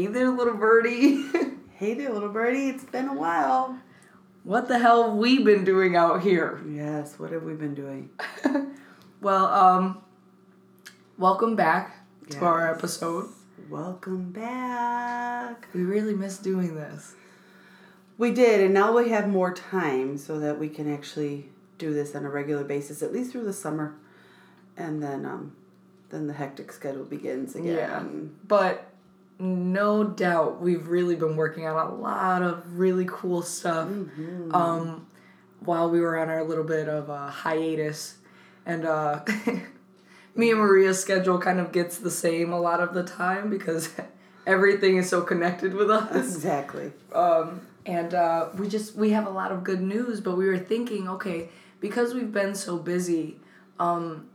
Hey there, little birdie. Hey there, little birdie. It's been a while. what the hell have we been doing out here? Yes, what have we been doing? Well, um, welcome back to our episode. Welcome back. We really miss doing this. We did, and now we have more time so that we can actually do this on a regular basis, at least through the summer. And then um then the hectic schedule begins again. Yeah. But no doubt we've really been working on a lot of really cool stuff um, while we were on our little bit of a hiatus. And uh, me and Maria's schedule kind of gets the same a lot of the time because everything is so connected with us. Exactly. Um, and uh, we just we have a lot of good news but we were thinking okay because we've been so busy um,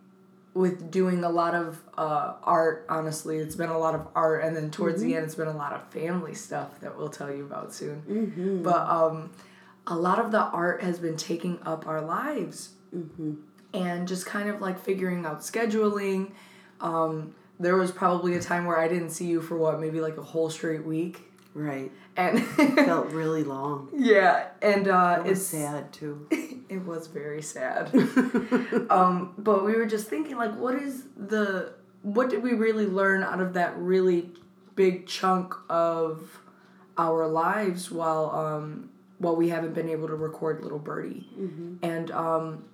with doing a lot of uh, art honestly it's been a lot of art and then towards the end it's been a lot of family stuff that we'll tell you about soon. Mm-hmm. but um, a lot of the art has been taking up our lives. And just kind of like figuring out scheduling. Um, there was probably a time where i didn't see you for what maybe like a whole straight week. Right. And it Felt really long. yeah, and uh, It was it's sad too. It was very sad. um, but we were just thinking, like, what is the what did we really learn out of that really big chunk of our lives while um while we haven't been able to record Little Birdie? And um,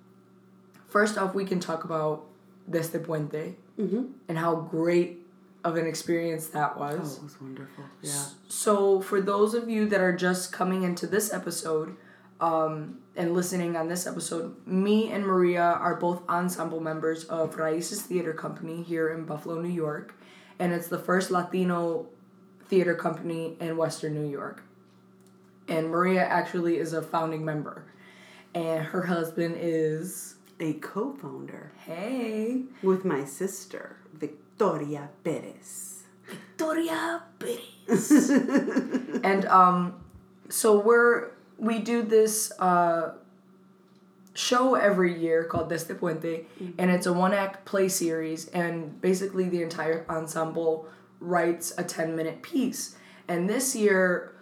first off, we can talk about Desde Puente and how great of an experience that Oh, was. it was wonderful. Yeah. So, for those of you that are just coming into this episode um, and listening on this episode, me and Maria are both ensemble members of Raices Theater Company here in Buffalo, New York. And it's the first Latino theater company in Western New York. And Maria actually is a founding member. And her husband is, A co-founder hey, with my sister, Victoria Perez. Victoria Perez. and um, so we're we do this uh, show every year called Desde Puente, and it's a one act play series, and basically the entire ensemble writes a ten minute piece. And this year,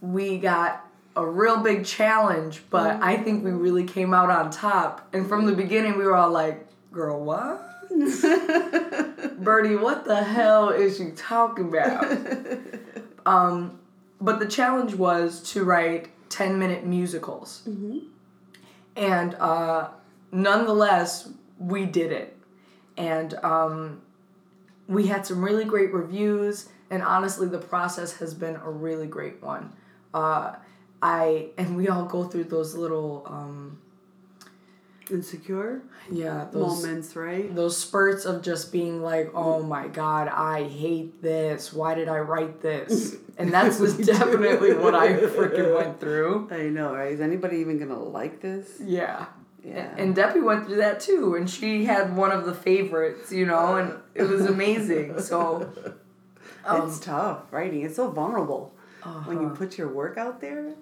we got a real big challenge, but I think we really came out on top. And from the beginning, we were all like, "Girl, what?" Birdie, what the hell is she talking about? um, but the challenge was to write 10 minute musicals. And uh, nonetheless, we did it. And um, we had some really great reviews. And honestly, the process has been a really great one. Uh, I and we all go through those little um, Insecure yeah those moments, right? those spurts of just being like, oh my god, I hate this. Why did I write this? And that's was definitely what I freaking went through. I know, right? Is anybody even gonna like this? Yeah. Yeah. And Debbie went through that too, and she had one of the favorites, you know, and it was amazing. So, um, it's tough writing. It's so vulnerable when you uh-huh. put your work out there,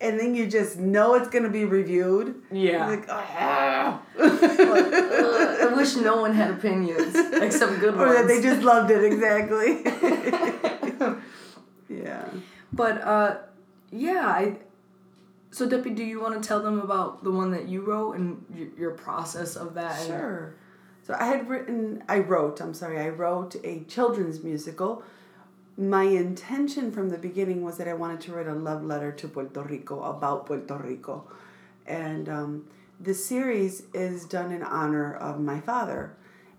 and then you just know it's gonna be reviewed. yeah. You're like, ah. Ugh, I wish no one had opinions except good ones. or that they just loved it exactly. yeah. But uh, yeah, I. So Debbie, do you want to tell them about the one that you wrote and y- your process of that? and- Sure. So I had written, I wrote, I'm sorry, I wrote a children's musical. My intention from the beginning was that I wanted to write a love letter to Puerto Rico about Puerto Rico. And um, the series is done in honor of my father.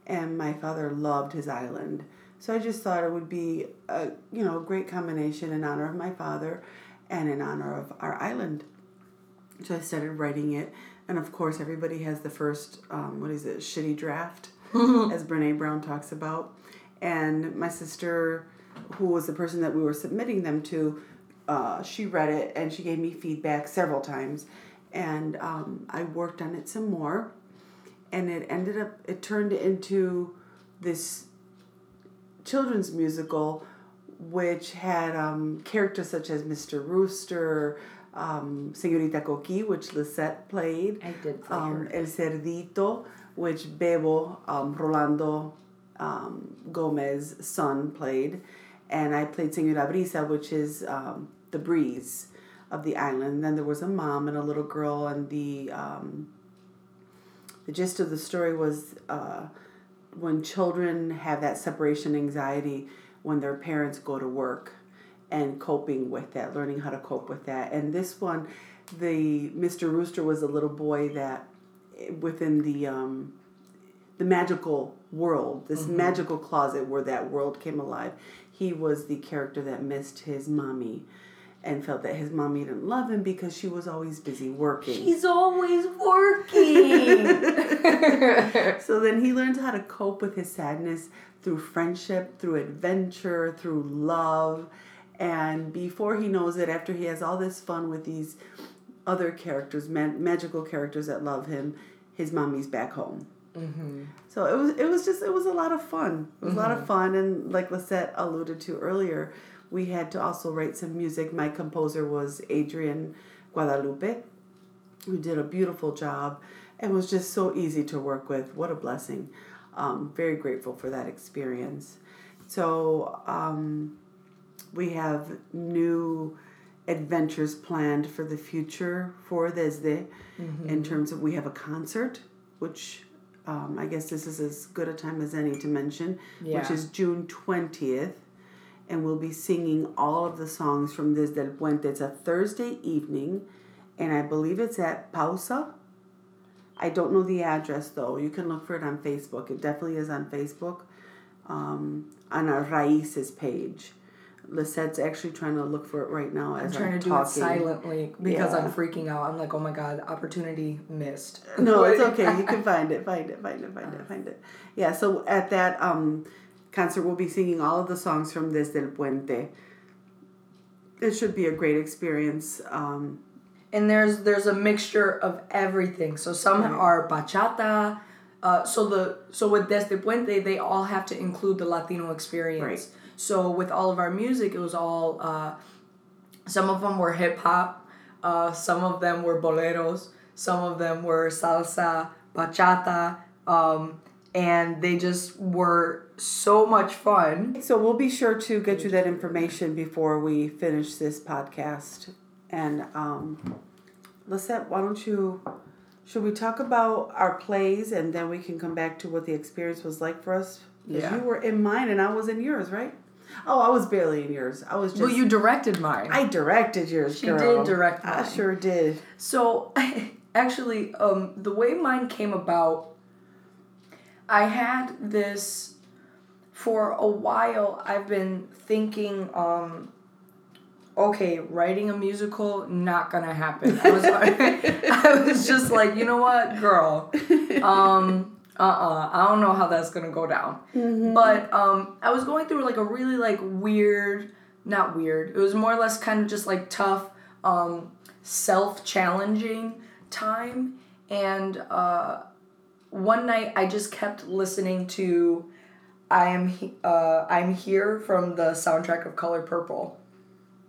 And my father loved his island. So I just thought it would be a you know great combination in honor of my father and in honor of our island. So I started writing it, and of course, everybody has the first, um, what is it, shitty draft, as Brene Brown talks about. And my sister, who was the person that we were submitting them to, uh, she read it and she gave me feedback several times. And um, I worked on it some more, and it ended up, it turned into this children's musical which had um, characters such as Mr. Rooster, um, Señorita Coqui, which Lissette played, I did play um. El Cerdito, which Bebo, um, Rolando um, Gomez's son played, and I played Senora Brisa, which is um, the breeze of the island. And then there was a mom and a little girl, and the um, the gist of the story was uh, when children have that separation anxiety when their parents go to work and coping with that, learning how to cope with that. And this one, the Mr. Rooster was a little boy that within the um, the magical world, this mm-hmm. magical closet where that world came alive. He was the character that missed his mommy and felt that his mommy didn't love him because she was always busy working. She's always working. so then he learns how to cope with his sadness through friendship, through adventure, through love. And before he knows it, after he has all this fun with these other characters, magical characters that love him, his mommy's back home. Mm-hmm. So it was it was just it was a lot of fun. It was mm-hmm. a lot of mm-hmm. fun, and like Lissette alluded to earlier, we had to also write some music. My composer was Adrian Guadalupe, who did a beautiful job and was just so easy to work with. What a blessing. Um, very grateful for that experience. So um, we have new adventures planned for the future for Desde mm-hmm. in terms of we have a concert, which um, I guess this is as good a time as any to mention, yeah. which is June 20th and we'll be singing all of the songs from Desde el Puente. It's a Thursday evening, and I believe it's at Pausa. I don't know the address though. You can look for it on Facebook. It definitely is on Facebook, um, on our Raices page. Lissette's actually trying to look for it right now as I'm trying I'm to talking. do it silently because yeah. I'm freaking out. I'm like, oh my god, opportunity missed. No, it's okay. You can find it, find it, find it, find it, find it. Yeah. So at that um, Concert will be singing all of the songs from Desde el Puente. It should be a great experience. Um, and there's there's a mixture of everything. So some right. are bachata. Uh, so the so with Desde Puente, they all have to include the Latino experience. Right. So with all of our music, it was all. Uh, some of them were hip hop. Uh, some of them were boleros. Some of them were salsa, bachata. Um, and they just were so much fun. So we'll be sure to get you that information before we finish this podcast. And um, Lissette, why don't you? Should we talk about our plays and then we can come back to what the experience was like for us? Yeah. You were in mine and I was in yours, right? Oh, I was barely in yours. I was just. Well, you directed mine. I directed yours. She girl. did direct mine. I sure did. So, actually, um, the way mine came about I had this for a while. I've been thinking, um, okay, writing a musical not gonna happen. I was, I was just like, you know what, girl, um, uh, uh I don't know how that's gonna go down. Mm-hmm. But um, I was going through like a really like weird, not weird. It was more or less kind of just like tough, um, self challenging time, and uh one night I just kept listening to I am uh, I'm here from the soundtrack of Color Purple.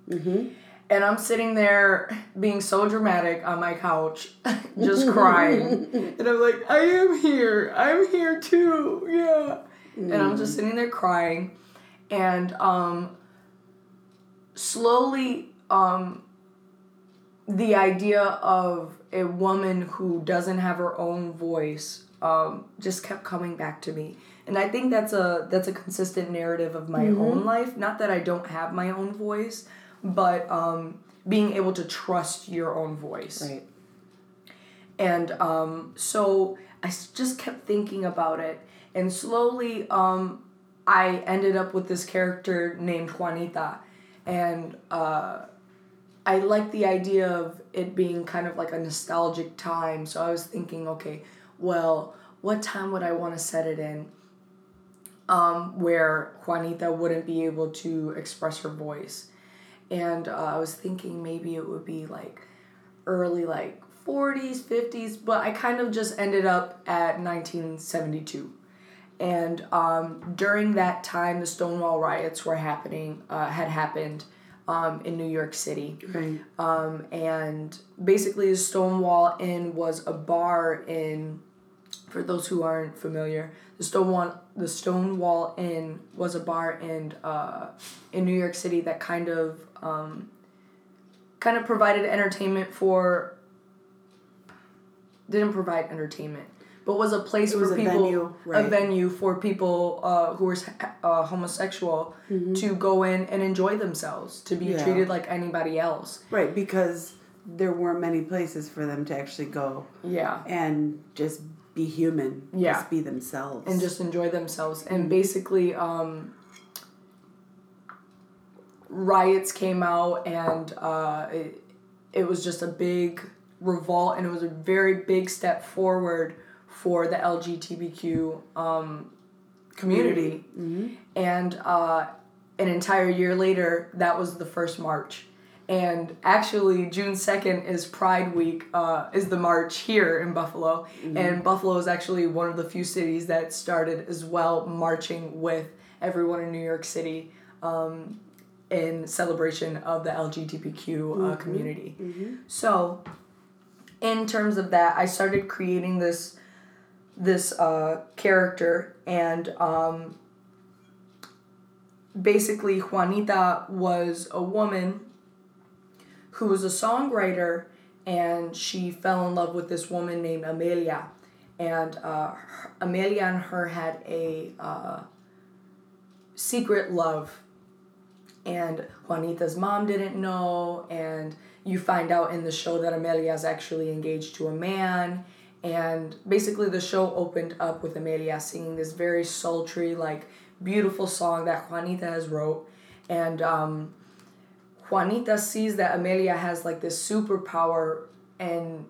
Mm-hmm. And I'm sitting there being so dramatic on my couch, just crying. and I'm like, I am here. I'm here too. Yeah. Mm. And I'm just sitting there crying. And um, slowly, um, the idea of a woman who doesn't have her own voice um, just kept coming back to me and i think that's a that's a consistent narrative of my mm-hmm. own life not that i don't have my own voice but um, being able to trust your own voice right and um, so i just kept thinking about it and slowly um, i ended up with this character named juanita and uh, i like the idea of it being kind of like a nostalgic time so i was thinking okay well, what time would I want to set it in um, where Juanita wouldn't be able to express her voice? And uh, I was thinking maybe it would be like early, like 40s, 50s, but I kind of just ended up at 1972. And um, during that time, the Stonewall riots were happening, uh, had happened um, in New York City. Right. Um, and basically, the Stonewall Inn was a bar in for those who aren't familiar, the Stonewall the Stonewall Inn was a bar in uh, in New York City that kind of um, kind of provided entertainment for didn't provide entertainment but was a place was for a people venue, right. a venue for people uh, who were uh, homosexual to go in and enjoy themselves to be Mm-hmm. Yeah. treated like anybody else Right, because there weren't many places for them to actually go yeah and just be human. Yeah. Just be themselves. and just enjoy themselves. And basically, um, riots came out, and uh, it, it was just a big revolt, and it was a very big step forward for the LGBTQ um, community. Mm-hmm. And uh, an entire year later, that was the first march. And actually, June 2nd is Pride Week, uh, is the march here in Buffalo. And Buffalo is actually one of the few cities that started as well marching with everyone in New York City um, in celebration of the LGBTQ uh, community. So, in terms of that, I started creating this this uh, character and um, basically Juanita was a woman who was a songwriter and she fell in love with this woman named Amelia. And uh, Amelia and her had a uh, secret love. And Juanita's mom didn't know and you find out in the show that Amelia is actually engaged to a man. And basically the show opened up with Amelia singing this very sultry like beautiful song that Juanita has wrote. And um, Juanita sees that Amelia has like this superpower and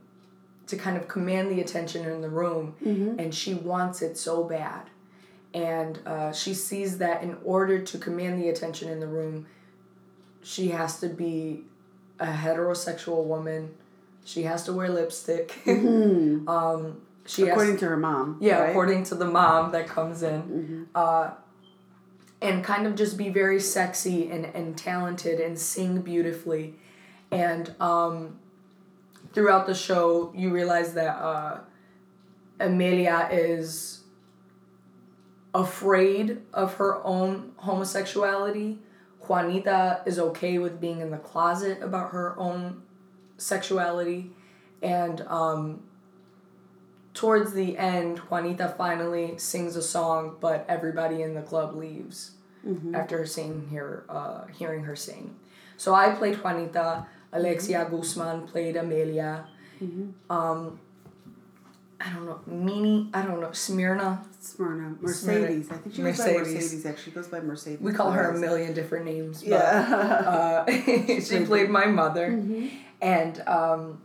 to kind of command the attention in the room and she wants it so bad and uh, she sees that in order to command the attention in the room she has to be a heterosexual woman she has to wear lipstick um, she has according to her mom. yeah, right? according to the mom that comes in. Uh, and kind of just be very sexy and, and talented and sing beautifully. And um, throughout the show, you realize that uh, Amelia is afraid of her own homosexuality. Juanita is okay with being in the closet about her own sexuality. And um, towards the end, Juanita finally sings a song, but everybody in the club leaves after seeing her, uh, hearing her sing. So I played Juanita. Alexia Guzman played Amelia. Um, I don't know, Mini. I don't know, Smyrna. Smyrna. Mercedes. I think she goes by Mercedes. Mercedes, actually. She goes by Mercedes. We call her a million different names. But, Yeah. uh, she played my mother, Mm-hmm. and um,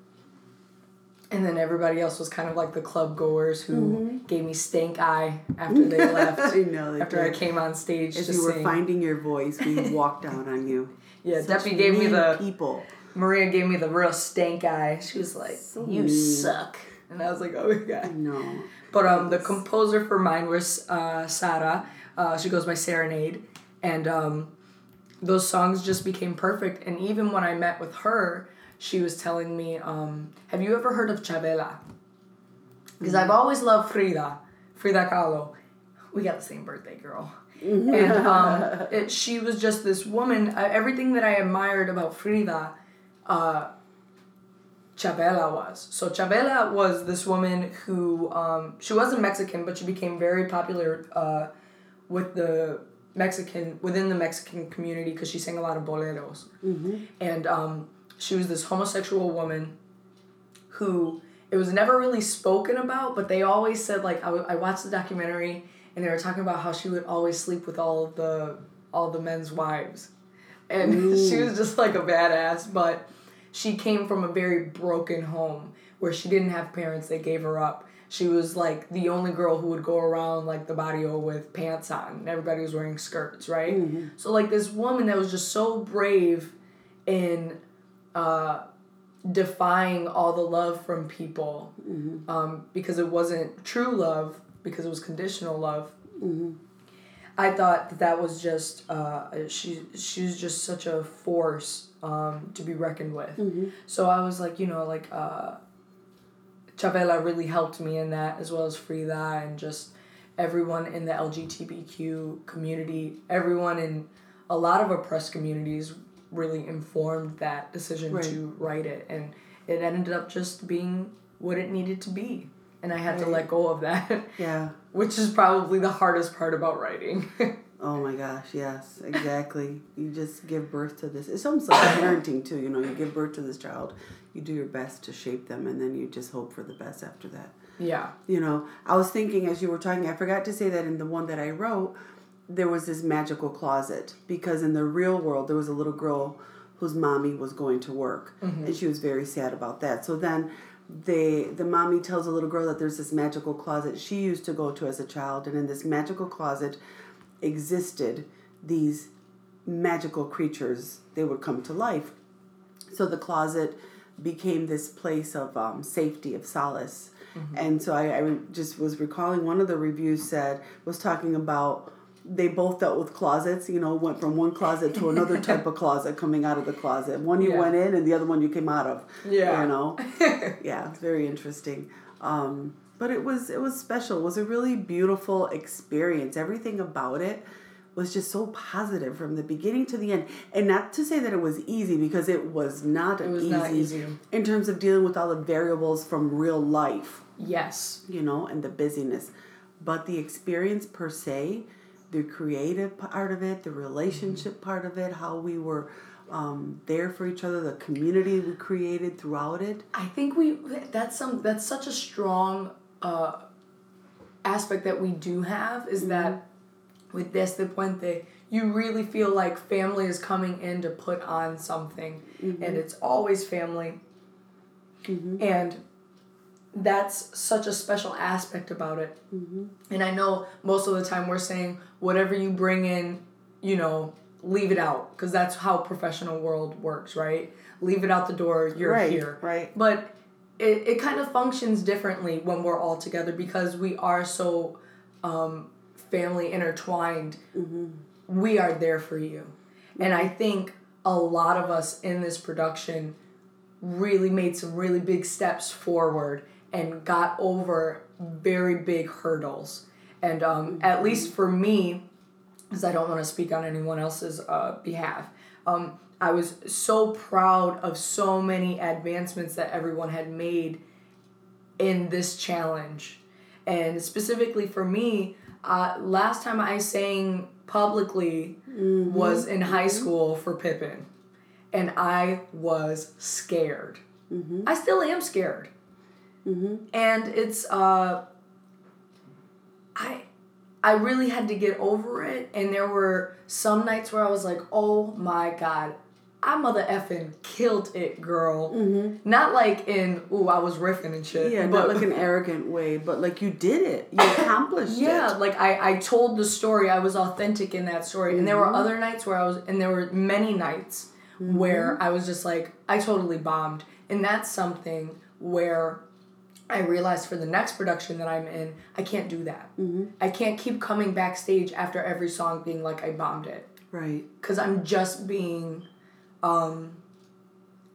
and then everybody else was kind of like the club goers who Mm-hmm. gave me stank eye after they left. I know. They after I came on stage As you were finding your voice, we walked out on you. yeah, Such Debbie gave me the people. Maria gave me the real stank eye. She was like, So "You mean. suck," and I was like, "Oh my god." No. But um, the composer for mine was uh, Sarah. Uh, she goes by Serenade, and um, those songs just became perfect. And even when I met with her, she was telling me, um, "Have you ever heard of Chavela? Because I've always loved Frida, Frida Kahlo. We got the same birthday, girl. and um, it, she was just this woman. Uh, everything that I admired about Frida, uh, Chavela was. So Chavela was this woman who um, she wasn't Mexican, but she became very popular uh, with the Mexican within the Mexican community because she sang a lot of boleros, and um, she was this homosexual woman who it was never really spoken about, but they always said like I, w- I watched the documentary and they were talking about how she would always sleep with all the all the men's wives, and she was just like a badass. But she came from a very broken home where she didn't have parents; they gave her up. She was like the only girl who would go around like the barrio with pants on. and Everybody was wearing skirts, right? Mm-hmm. So like this woman that was just so brave in uh, defying all the love from people um, because it wasn't true love because it was conditional love. I thought that that was just uh, she she was just such a force um, to be reckoned with. So i was like you know like uh, Chavela really helped me in that, as well as Frida and just everyone in the LGBTQ community, everyone in a lot of oppressed communities really informed that decision right. to write it. And it ended up just being what it needed to be. And I had right. to let go of that. Yeah. Which is probably the hardest part about writing. oh my gosh, yes, exactly. you just give birth to this. It's almost like parenting too, you know, you give birth to this child, you do your best to shape them and then you just hope for the best after that. Yeah. You know, I was thinking as you were talking, I forgot to say that in the one that I wrote, there was this magical closet because in the real world there was a little girl whose mommy was going to work mm-hmm. and she was very sad about that. So then they the mommy tells the little girl that there's this magical closet she used to go to as a child and in this magical closet existed these magical creatures they would come to life so the closet became this place of um, safety of solace Mm-hmm. And so I, I just was recalling one of the reviews said, was talking about they both dealt with closets, you know, went from one closet to another type of closet coming out of the closet. One you yeah. went in and the other one you came out of. Yeah. You know? yeah, it's very interesting. Um, but it was it was special. It was a really beautiful experience. Everything about it was just so positive from the beginning to the end. And not to say that it was easy because it was not it was easy, not easy in terms of dealing with all the variables from real life. Yes. You know, and the busyness. But the experience per se, the creative part of it, the relationship mm-hmm. part of it, how we were um, there for each other, the community we created throughout it. I think we that's some that's such a strong uh, aspect that we do have is mm-hmm. that with Desde Puente, you really feel like family is coming in to put on something, mm-hmm. and it's always family. Mm-hmm. And that's such a special aspect about it. Mm-hmm. And I know most of the time we're saying whatever you bring in, you know, leave it out because that's how professional world works, right? Leave it out the door, you're right, here. Right. But it, it kind of functions differently when we're all together because we are so um, family intertwined. Mm-hmm. We are there for you. And I think a lot of us in this production really made some really big steps forward and got over very big hurdles. And um, at least for me, because I don't want to speak on anyone else's uh, behalf, um, I was so proud of so many advancements that everyone had made in this challenge. And specifically for me, uh, last time I sang publicly mm-hmm. was in high mm-hmm. school for Pippin. And I was scared. Mm-hmm. I still am scared. Mm-hmm. And it's uh, I I really had to get over it, and there were some nights where I was like, "Oh my god, I mother effing killed it, girl." Mm-hmm. Not like in ooh, I was riffing and shit. Yeah, but, not like an arrogant way, but like you did it, you accomplished yeah, it. Yeah, like I I told the story. I was authentic in that story, mm-hmm. and there were mm-hmm. other nights where I was, and there were many nights mm-hmm. where I was just like, I totally bombed, and that's something where I realized for the next production that I'm in, I can't do that. Mm-hmm. I can't keep coming backstage after every song being like I bombed it. Right. Because I'm just being, um,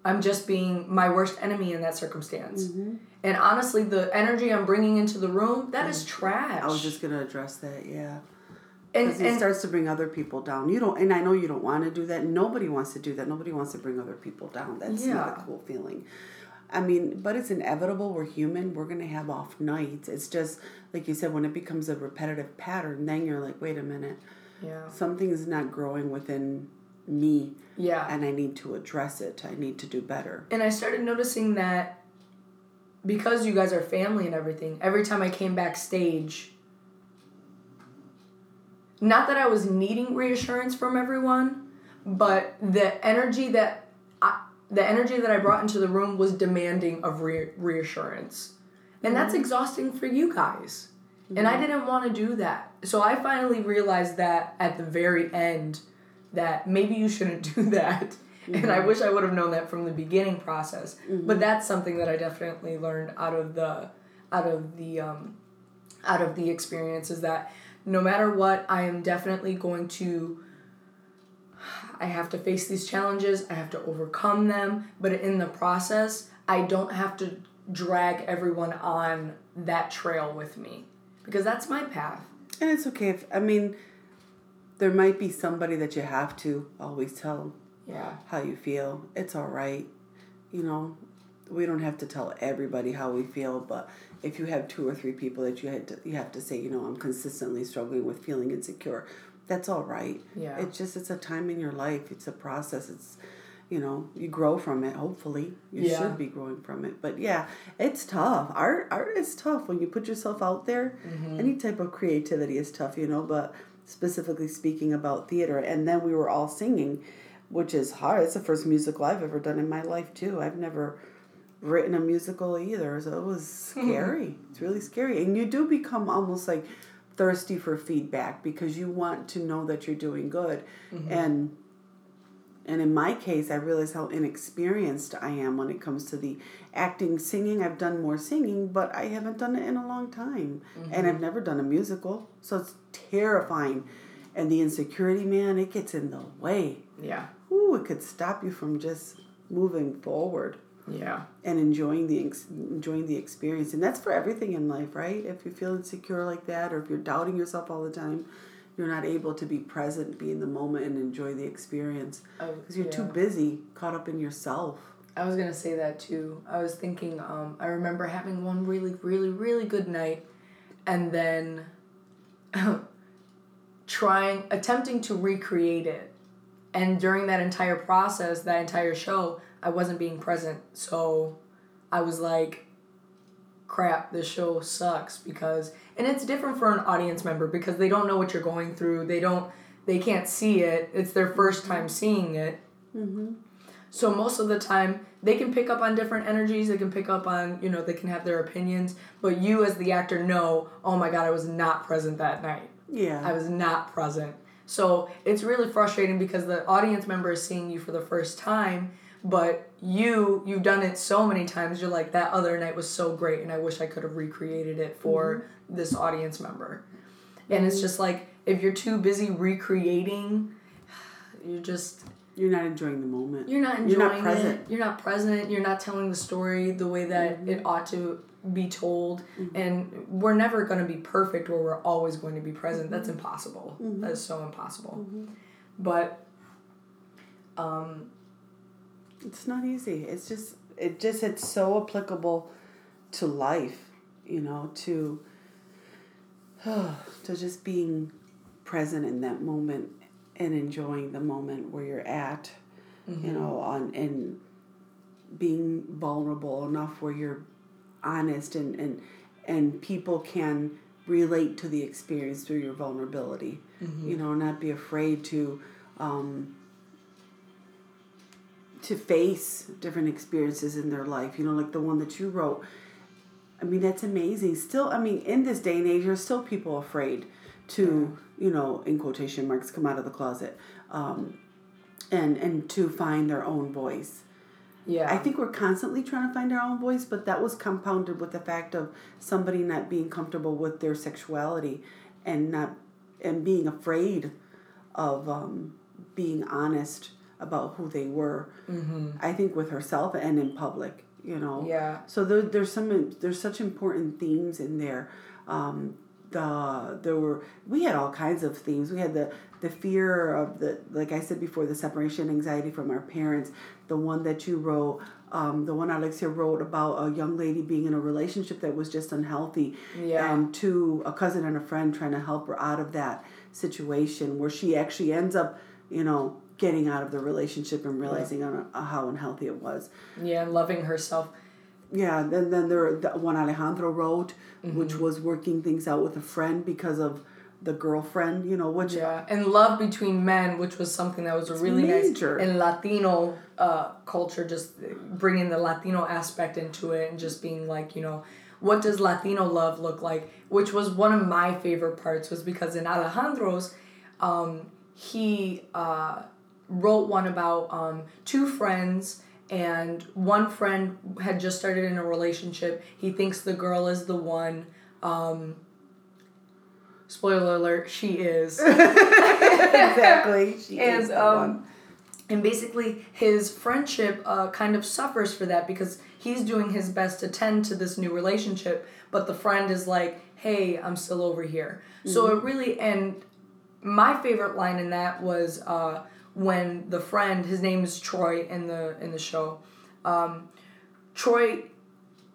I'm just being my worst enemy in that circumstance. Mm-hmm. And honestly, the energy I'm bringing into the room, that is trash. I was just gonna address that. Yeah. And, and it starts to bring other people down. You don't, and I know you don't want to do that. Nobody wants to do that. Nobody wants to bring other people down. That's yeah. not a cool feeling. I mean, but it's inevitable. We're human. We're going to have off nights. It's just, like you said, when it becomes a repetitive pattern, then you're like, wait a minute. Yeah. Something is not growing within me. Yeah. And I need to address it. I need to do better. And I started noticing that because you guys are family and everything, every time I came backstage, not that I was needing reassurance from everyone, but the energy that the energy that I brought into the room was demanding of re- reassurance. And that's mm-hmm. exhausting for you guys. And I mm-hmm. didn't want to do that. So I finally realized that at the very end that maybe you shouldn't do that. Mm-hmm. And I mm-hmm. wish I would have known that from the beginning process. Mm-hmm. But that's something that I definitely learned out of the out of the um, out of the experience is that no matter what, I am definitely going to I have to face these challenges, I have to overcome them, but in the process, I don't have to drag everyone on that trail with me because that's my path. And it's okay if I mean there might be somebody that you have to always tell Yeah. how you feel. It's all right. You know, we don't have to tell everybody how we feel, but if you have two or three people that you had to, you have to say, you know, I'm consistently struggling with feeling insecure. That's all right. Yeah. It's just it's a time in your life. It's a process. It's you know, you grow from it, hopefully. You Yeah. should be growing from it. But yeah, it's tough. Art art is tough when you put yourself out there. Mm-hmm. Any type of creativity is tough, you know, but specifically speaking about theater and then we were all singing, which is hard. It's the first musical I've ever done in my life too. I've never written a musical either, so it was scary. it's really scary. And you do become almost like thirsty for feedback because you want to know that you're doing good. Mm-hmm. And and in my case, I realize how inexperienced I am when it comes to the acting, singing. I've done more singing, but I haven't done it in a long time. And I've mm-hmm. never done a musical. So it's terrifying. And the insecurity, man, it gets in the way. Yeah. Ooh, it could stop you from just moving forward Yeah. and enjoying the ex- enjoying the experience. And that's for everything in life, right? If you feel insecure like that or if you're doubting yourself all the time, you're not able to be present, be in the moment and enjoy the experience because you're too busy, caught up in yourself. I was gonna say that too. I was thinking, um, I remember having one really, really, really good night, and then trying, attempting to recreate it. And during that entire process, that entire show, I wasn't being present. So I was like, crap, this show sucks because, and it's different for an audience member because they don't know what you're going through. They don't, they can't see it. It's their first time seeing it. Mm-hmm. So most of the time, they can pick up on different energies. They can pick up on, you know, they can have their opinions. But you, as the actor, know, oh my God, I was not present that night. Yeah. I was not present. So it's really frustrating because the audience member is seeing you for the first time, but you, you've done it so many times. You're like, that other night was so great, and I wish I could have recreated it for this audience member. And it's just like, if you're too busy recreating, you're just you're not enjoying the moment. you're not enjoying You're not present. it. You're not present. You're not telling the story the way that Mm-hmm. it ought to be told. And we're never going to be perfect or we're always going to be present. That's Mm-hmm. impossible. That is so impossible. But um, It's not easy. It's just it just it's so applicable to life, you know, to to just being present in that moment and enjoying the moment where you're at, you know, on and being vulnerable enough where you're honest and and and people can relate to the experience through your vulnerability. You know, not be afraid to um, to face different experiences in their life. You know, like the one that you wrote. I mean, that's amazing. Still, I mean, in this day and age, there's still people afraid to, you know, in quotation marks, come out of the closet, um, and and to find their own voice. yeah. I think we're constantly trying to find our own voice, but that was compounded with the fact of somebody not being comfortable with their sexuality and not and being afraid of um, being honest about who they were. Mm-hmm. I think with herself and in public, you know. Yeah. So there, there's some there's such important themes in there. Um, the there were we had all kinds of themes. We had the the fear of the like I said before the separation anxiety from our parents. The one that you wrote, um, the one Alexia wrote about a young lady being in a relationship that was just unhealthy, Yeah. and to a cousin and a friend trying to help her out of that situation where she actually ends up, you know, getting out of the relationship and realizing on how unhealthy it was. yeah. And loving herself. Yeah, then then there the one Alejandro wrote, Mm-hmm. which was working things out with a friend because of the girlfriend, you know, which Yeah. And love between men, which was something that was a really major. nice in Latino uh, culture, just bringing the Latino aspect into it and just being like, you know, what does Latino love look like? Which was one of my favorite parts, was because in Alejandro's, um, he uh, wrote one about um, two friends and one friend had just started in a relationship he thinks the girl is the one um, spoiler alert she is exactly. She is and the um, one. and basically his friendship uh, kind of suffers for that because he's doing his best to tend to this new relationship, but the friend is like, "Hey, I'm still over here." So it really and my favorite line in that was uh, when the friend, his name is Troy in the in the show. Um, Troy,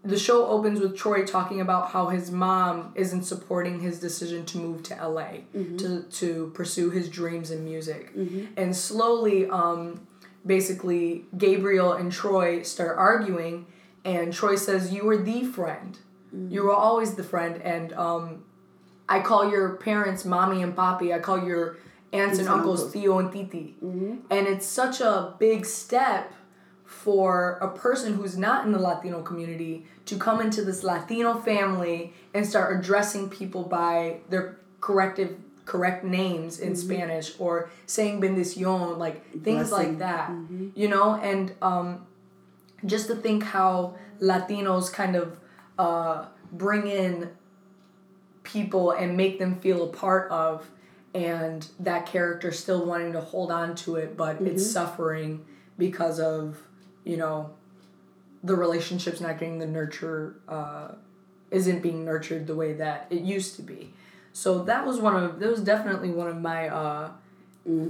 the show opens with Troy talking about how his mom isn't supporting his decision to move to LA to to pursue his dreams in music, and slowly, um, basically, Gabriel and Troy start arguing, and Troy says, "You were the friend. You were always the friend, and um, I call your parents mommy and poppy. I call your aunts and and uncles uncles. Tío and Titi. And it's such a big step for a person who's not in the Latino community to come into this Latino family and start addressing people by their corrective correct names in Spanish or saying bendición, like things like Blessing. that. You know, and um just to think how Latinos kind of uh, bring in people and make them feel a part of, and that character still wanting to hold on to it, but it's suffering because of, you know, the relationship's not getting the nurture, uh, isn't being nurtured the way that it used to be. So that was one of, that was definitely one of my uh,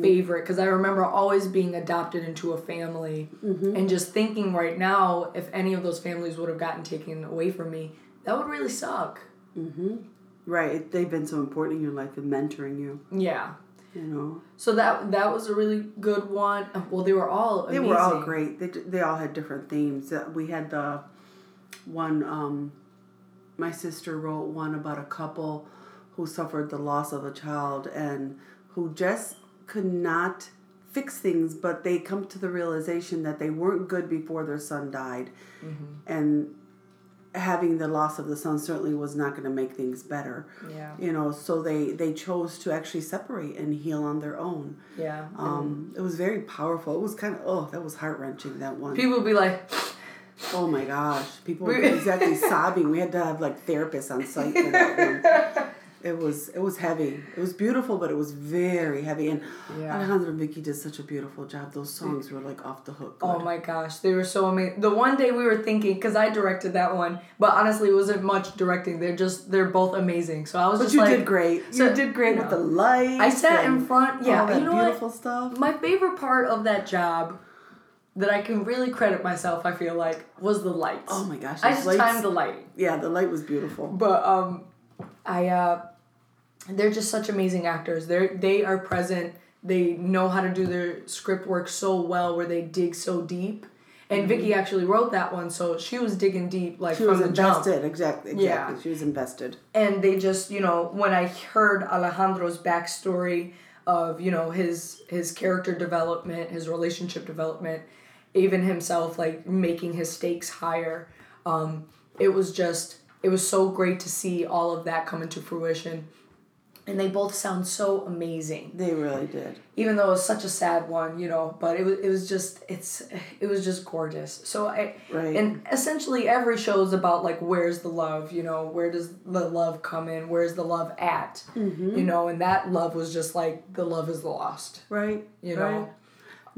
favorite because I remember always being adopted into a family and just thinking right now if any of those families would have gotten taken away from me, that would really suck. Right. They've been so important in your life and mentoring you. Yeah. You know. So that that was a really good one. Well, they were all They were all great. They they all had different themes. Uh, We had the one. Um, my sister wrote one about a couple who suffered the loss of a child and who just could not fix things, but they come to the realization that they weren't good before their son died, and having the loss of the son certainly was not going to make things better. Yeah. You know, so they they chose to actually separate and heal on their own. Yeah. Um, it was very powerful. It was kind of oh, that was heart wrenching. That one. People would be like, Oh my gosh, people were exactly sobbing. We had to have like therapists on site for that one. It was it was heavy. It was beautiful, but it was very heavy. And Yeah. Alejandro and Vicky did such a beautiful job. Those songs were like off the hook. oh my gosh, they were so amazing. The one day we were thinking, because I directed that one, but honestly, it wasn't much directing. They're just, they're both amazing. So I was But just you like, did great. So- you did great with Yeah. the lights. I sat in front. Yeah, all that you know what? stuff. My favorite part of that job that I can really credit myself, I feel like, was the lights. Oh my gosh, I just lights- timed the lighting. Yeah, the light was beautiful. But um I uh they're just such amazing actors. They're they are present. They know how to do their script work so well where they dig so deep. And Vicky actually wrote that one, so she was digging deep like She from was the jump. invested. Exactly. Exactly. Yeah. She was invested. and they just you know when i heard alejandro's backstory of you know his his character development his relationship development even himself like making his stakes higher um, it was just it was so great to see all of that come into fruition and they both sound so amazing They really did. even though it was such a sad one you know but it was, it was just it's it was just gorgeous so i Right. and essentially every show is about like where's the love you know where does the love come in where's the love at Mm-hmm. you know and that love was just like the love is lost Right. you right. know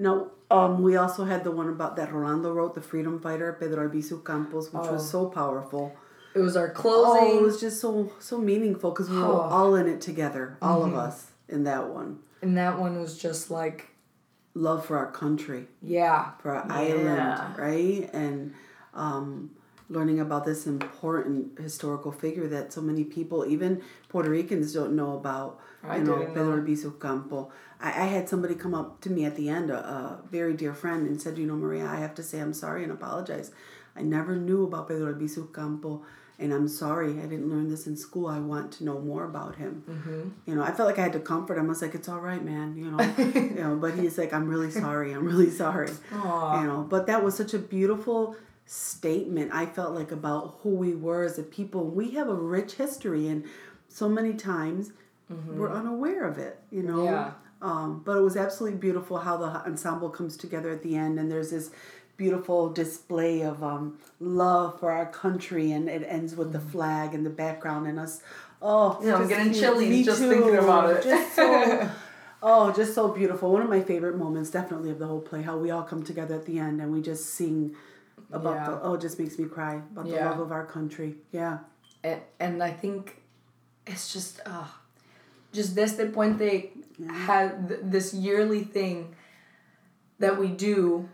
No, um, we also had the one about that Rolando wrote, the freedom fighter, Pedro Albizu Campos, which Oh. was so powerful. It was our closing. Oh, it was just so so meaningful because we were Oh. all in it together, all Mm-hmm. of us in that one. and that one was just like Love for our country, yeah for our Yeah. island, right? And um, learning about this important historical figure that so many people, even Puerto Ricans, don't know about. I you know, Pedro. Albizu Campo. I, I had somebody come up to me at the end, a, a very dear friend, and said, You know, Maria, I have to say I'm sorry and apologize. I never knew about Pedro Albizu Campo, and I'm sorry I didn't learn this in school. I want to know more about him. Mm-hmm. You know, I felt like I had to comfort him. I was like, It's all right, man. You know, you know. But he's like, I'm really sorry. I'm really sorry. Aw. You know, but that was such a beautiful statement. I felt like about who we were as a people. We have a rich history, and so many times we're unaware of it. You know. Mm-hmm. Yeah. Um, but it was absolutely beautiful how the ensemble comes together at the end, and there's this beautiful display of um, love for our country, and it ends with the flag and the background and us. Oh. Yeah, I'm getting Me just thinking about it. Just so, oh, just so beautiful. One of my favorite moments, definitely, of the whole play. How we all come together at the end and we just sing about Yeah. the oh it just makes me cry about the love of our country yeah and, and I think it's just uh, just Desde Puente had th- this yearly thing that we do.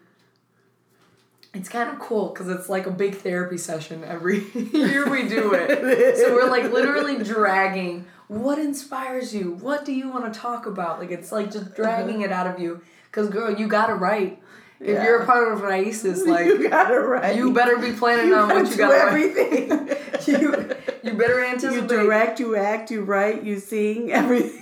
It's kind of cool because it's like a big therapy session every year we do it. so we're like literally dragging what inspires you? What do you want to talk about? Like it's like just dragging it out of you. Because girl, you gotta write. If Yeah. you're a part of Raices, like you gotta write. you better be planning You on what you gotta write. everything you you better anticipate. you direct you act you write you sing everything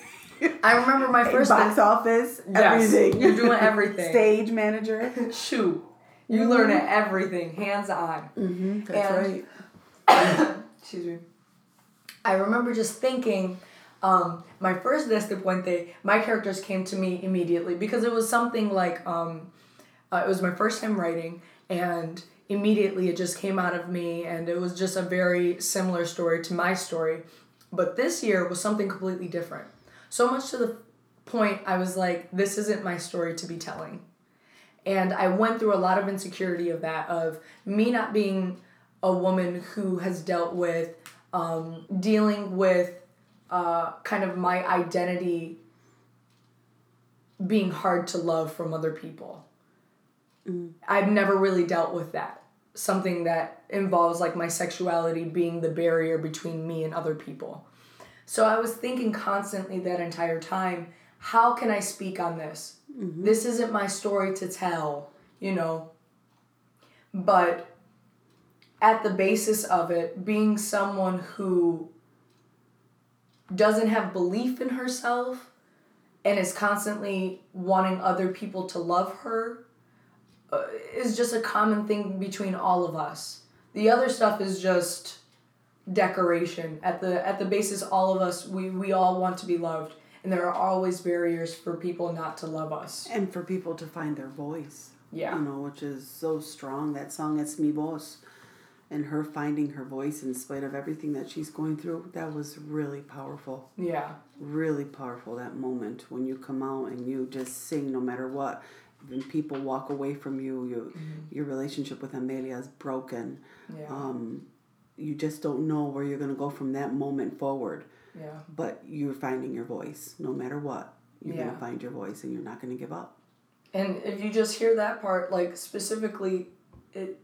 I remember my first box office everything You're doing everything. stage manager Shoot, you learn everything hands on. mm-hmm, that's And- right Excuse me. I remember just thinking, um, my first Desde Puente, my characters came to me immediately because it was something like, um, uh, it was my first time writing, and immediately it just came out of me, and it was just a very similar story to my story. But this year was something completely different. So much to the point I was like, this isn't my story to be telling. And I went through a lot of insecurity of that, of me not being a woman who has dealt with um, dealing with uh, kind of my identity being hard to love from other people. I've never really dealt with that. Something that involves like my sexuality being the barrier between me and other people. So I was thinking constantly that entire time, how can I speak on this? This isn't my story to tell, you know. But at the basis of it, being someone who doesn't have belief in herself and is constantly wanting other people to love her uh, is just a common thing between all of us. The other stuff is just decoration. At the at the basis all of us we we all want to be loved and there are always barriers for people not to love us. and for people to find their voice Yeah. you know which is so strong that song it's me voz and her finding her voice in spite of everything that she's going through that was really powerful Yeah. really powerful that moment when you come out and you just sing no matter what when people walk away from you you your relationship with amelia is broken Yeah. um, you just don't know where you're going to go from that moment forward yeah. but you're finding your voice no matter what you're going to find your voice and you're not going to give up And if you just hear that part, like specifically, it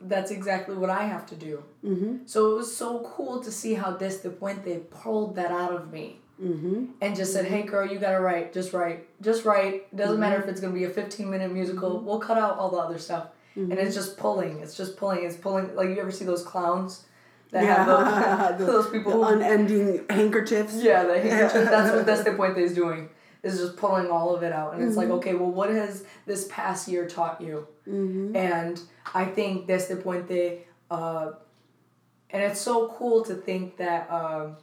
that's exactly what I have to do. mm-hmm. So it was so cool to see how Desde they pulled that out of me Mm-hmm. and just said, "Hey, girl, you gotta write. Just write. Just write. Doesn't matter if it's gonna be a fifteen minute musical. We'll cut out all the other stuff." And it's just pulling. It's just pulling. It's pulling. Like you ever see those clowns that have The- those, those people who unending handkerchiefs Yeah, the handkerchief. That's what that's the point Puente is doing. Is just pulling all of it out, and it's like, Mm-hmm. okay, well, what has this past year taught you? mm-hmm. And I think Desde Puente, uh, and it's so cool to think that um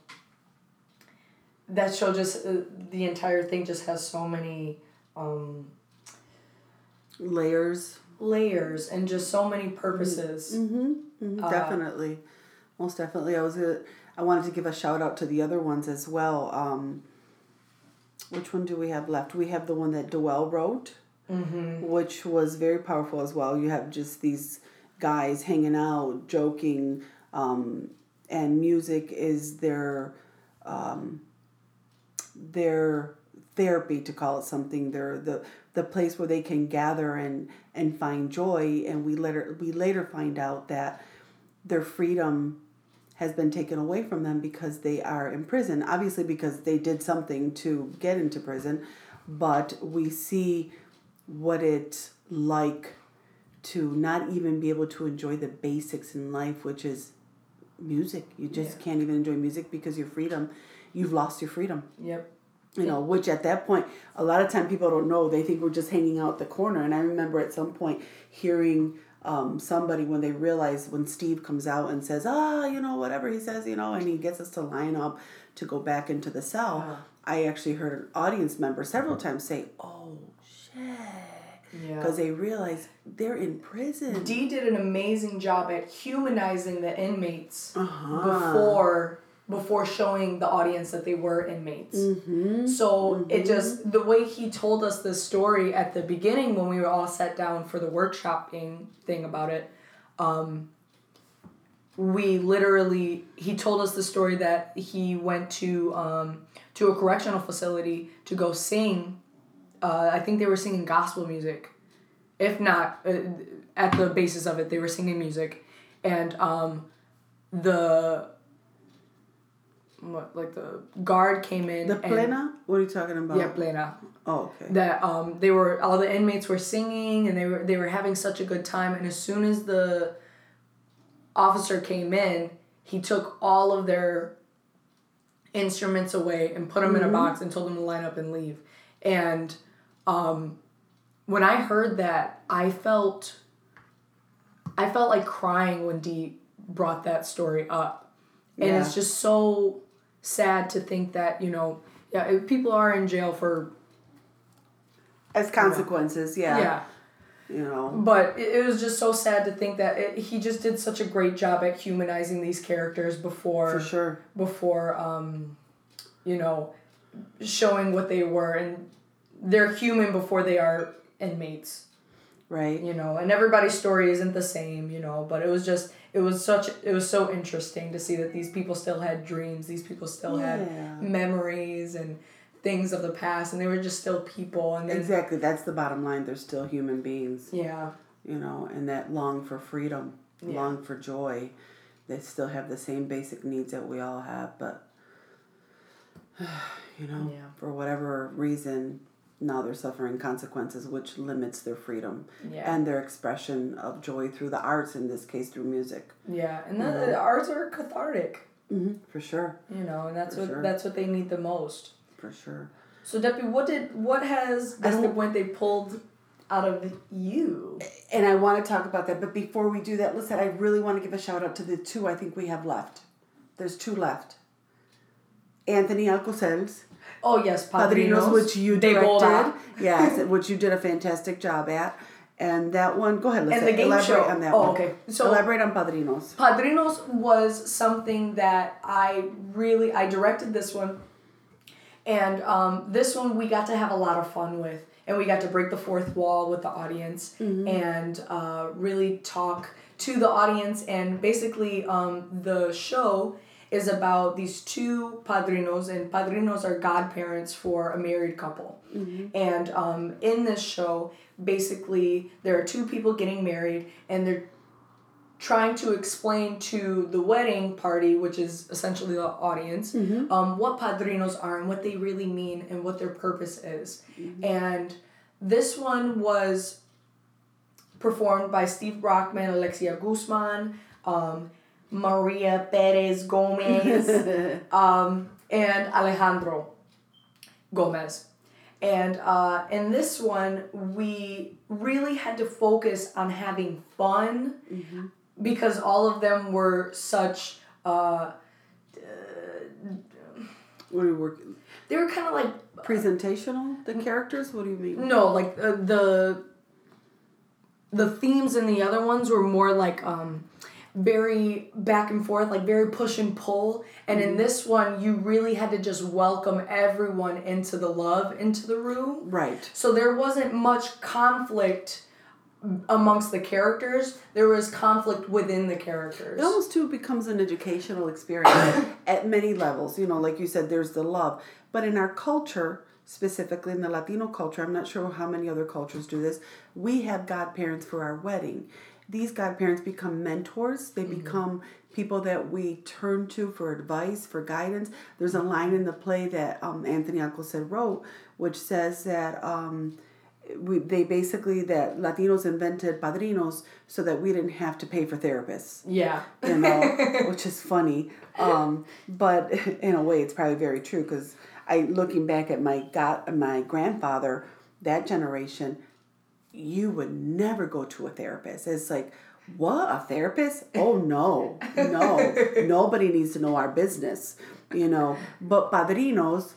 that show just uh, the entire thing just has so many um, layers layers and just so many purposes. mm-hmm. Mm-hmm. Uh, definitely most definitely i was i wanted to give a shout out to the other ones as well um, which one do we have left we have the one that Doel wrote Mm-hmm. which was very powerful as well. You have just these guys hanging out, joking, um, and music is their um, their therapy to call it something. They're the the place where they can gather and and find joy. And we later we later find out that their freedom has been taken away from them because they are in prison. Obviously, because they did something to get into prison, but we see what it's like to not even be able to enjoy the basics in life, which is music. You just Yeah. can't even enjoy music because your freedom, you've lost your freedom. Yep. You know, which at that point, a lot of time people don't know. They think we're just hanging out the corner. And I remember at some point hearing um, somebody when they realize when Steve comes out and says, ah, you know, whatever he says, you know, and he gets us to line up to go back into the cell. Wow. I actually heard an audience member several times say, oh, shit. Yeah. Because they realize they're in prison. Dee did an amazing job at humanizing the inmates Uh-huh. before before showing the audience that they were inmates. Mm-hmm. So it just the way he told us the story at the beginning when we were all sat down for the workshopping thing about it, um, we literally he told us the story that he went to um, to a correctional facility to go sing. Uh, I think they were singing gospel music, if not uh, at the basis of it, they were singing music, and um, the like the guard came in. The plena? what are you talking about? Yeah, plena. Oh, okay. That um they were all the inmates were singing and they were they were having such a good time and as soon as the officer came in, he took all of their instruments away and put them mm-hmm. in a mm-hmm. box and told them to line up and leave. And um when I heard that, I felt I felt like crying when Dee brought that story up. And yeah. it's just so sad to think that you know yeah people are in jail for as consequences yeah. Yeah. You know. But it, it was just so sad to think that it, he just did such a great job at humanizing these characters before for sure. before um you know showing what they were and they're human before they are inmates right you know and everybody's story isn't the same you know but it was just it was such it was so interesting to see that these people still had dreams these people still yeah. had memories and things of the past and they were just still people and then, exactly that's the bottom line they're still human beings yeah you know and that long for freedom yeah. long for joy they still have the same basic needs that we all have but you know yeah. for whatever reason now they're suffering consequences which limits their freedom yeah. and their expression of joy through the arts in this case through music. Yeah and the, the arts are cathartic. Mm-hmm, for sure. You know and that's for what sure. that's what they need the most. For sure. So Debbie, what did what has the point they pulled out of you? And i want to talk about that but before we do that listen i really want to give a shout out to the two i think we have left. There's two left. Anthony Alcocer's Oh yes, Padrinos, Padrinos which you directed. yes, which you did a fantastic job at. And that one, go ahead. Let's and the game elaborate show. on that oh, one. okay. So elaborate on Padrinos. Padrinos was something that I really I directed this one, and um, this one we got to have a lot of fun with, and we got to break the fourth wall with the audience mm-hmm. and uh, really talk to the audience and basically um, the show is about these two padrinos, and padrinos are godparents for a married couple. Mm-hmm. And um, in this show, basically, there are two people getting married, and they're trying to explain to the wedding party, which is essentially the audience, mm-hmm. um, what padrinos are and what they really mean and what their purpose is. Mm-hmm. And this one was performed by Steve Brockman, Alexia Guzman, um, Maria Perez Gomez, um, and Alejandro Gomez. And uh, in this one, we really had to focus on having fun mm-hmm. because all of them were such. Uh, what are you working? They were kind of like presentational. The characters. What do you mean? No, like uh, the the themes in the other ones were more like um, very back and forth, like very push and pull. And mm-hmm. in this one, you really had to just welcome everyone into the love into the room. Right. So there wasn't much conflict amongst the characters. There was conflict within the characters. It almost too becomes an educational experience at many levels. You know, like you said, there's the love. But in our culture, specifically in the Latino culture, I'm not sure how many other cultures do this, we have godparents for our wedding these godparents become mentors. They mm-hmm. become people that we turn to for advice, for guidance. There's a line in the play that um, Anthony Alcocer wrote, which says that um, we, they basically that Latinos invented padrinos so that we didn't have to pay for therapists. Yeah, you know, which is funny. Um, but in a way, it's probably very true because I looking back at my god, my grandfather, that generation you would never go to a therapist. It's like, what a therapist? Oh no, no, nobody needs to know our business, you know. But padrinos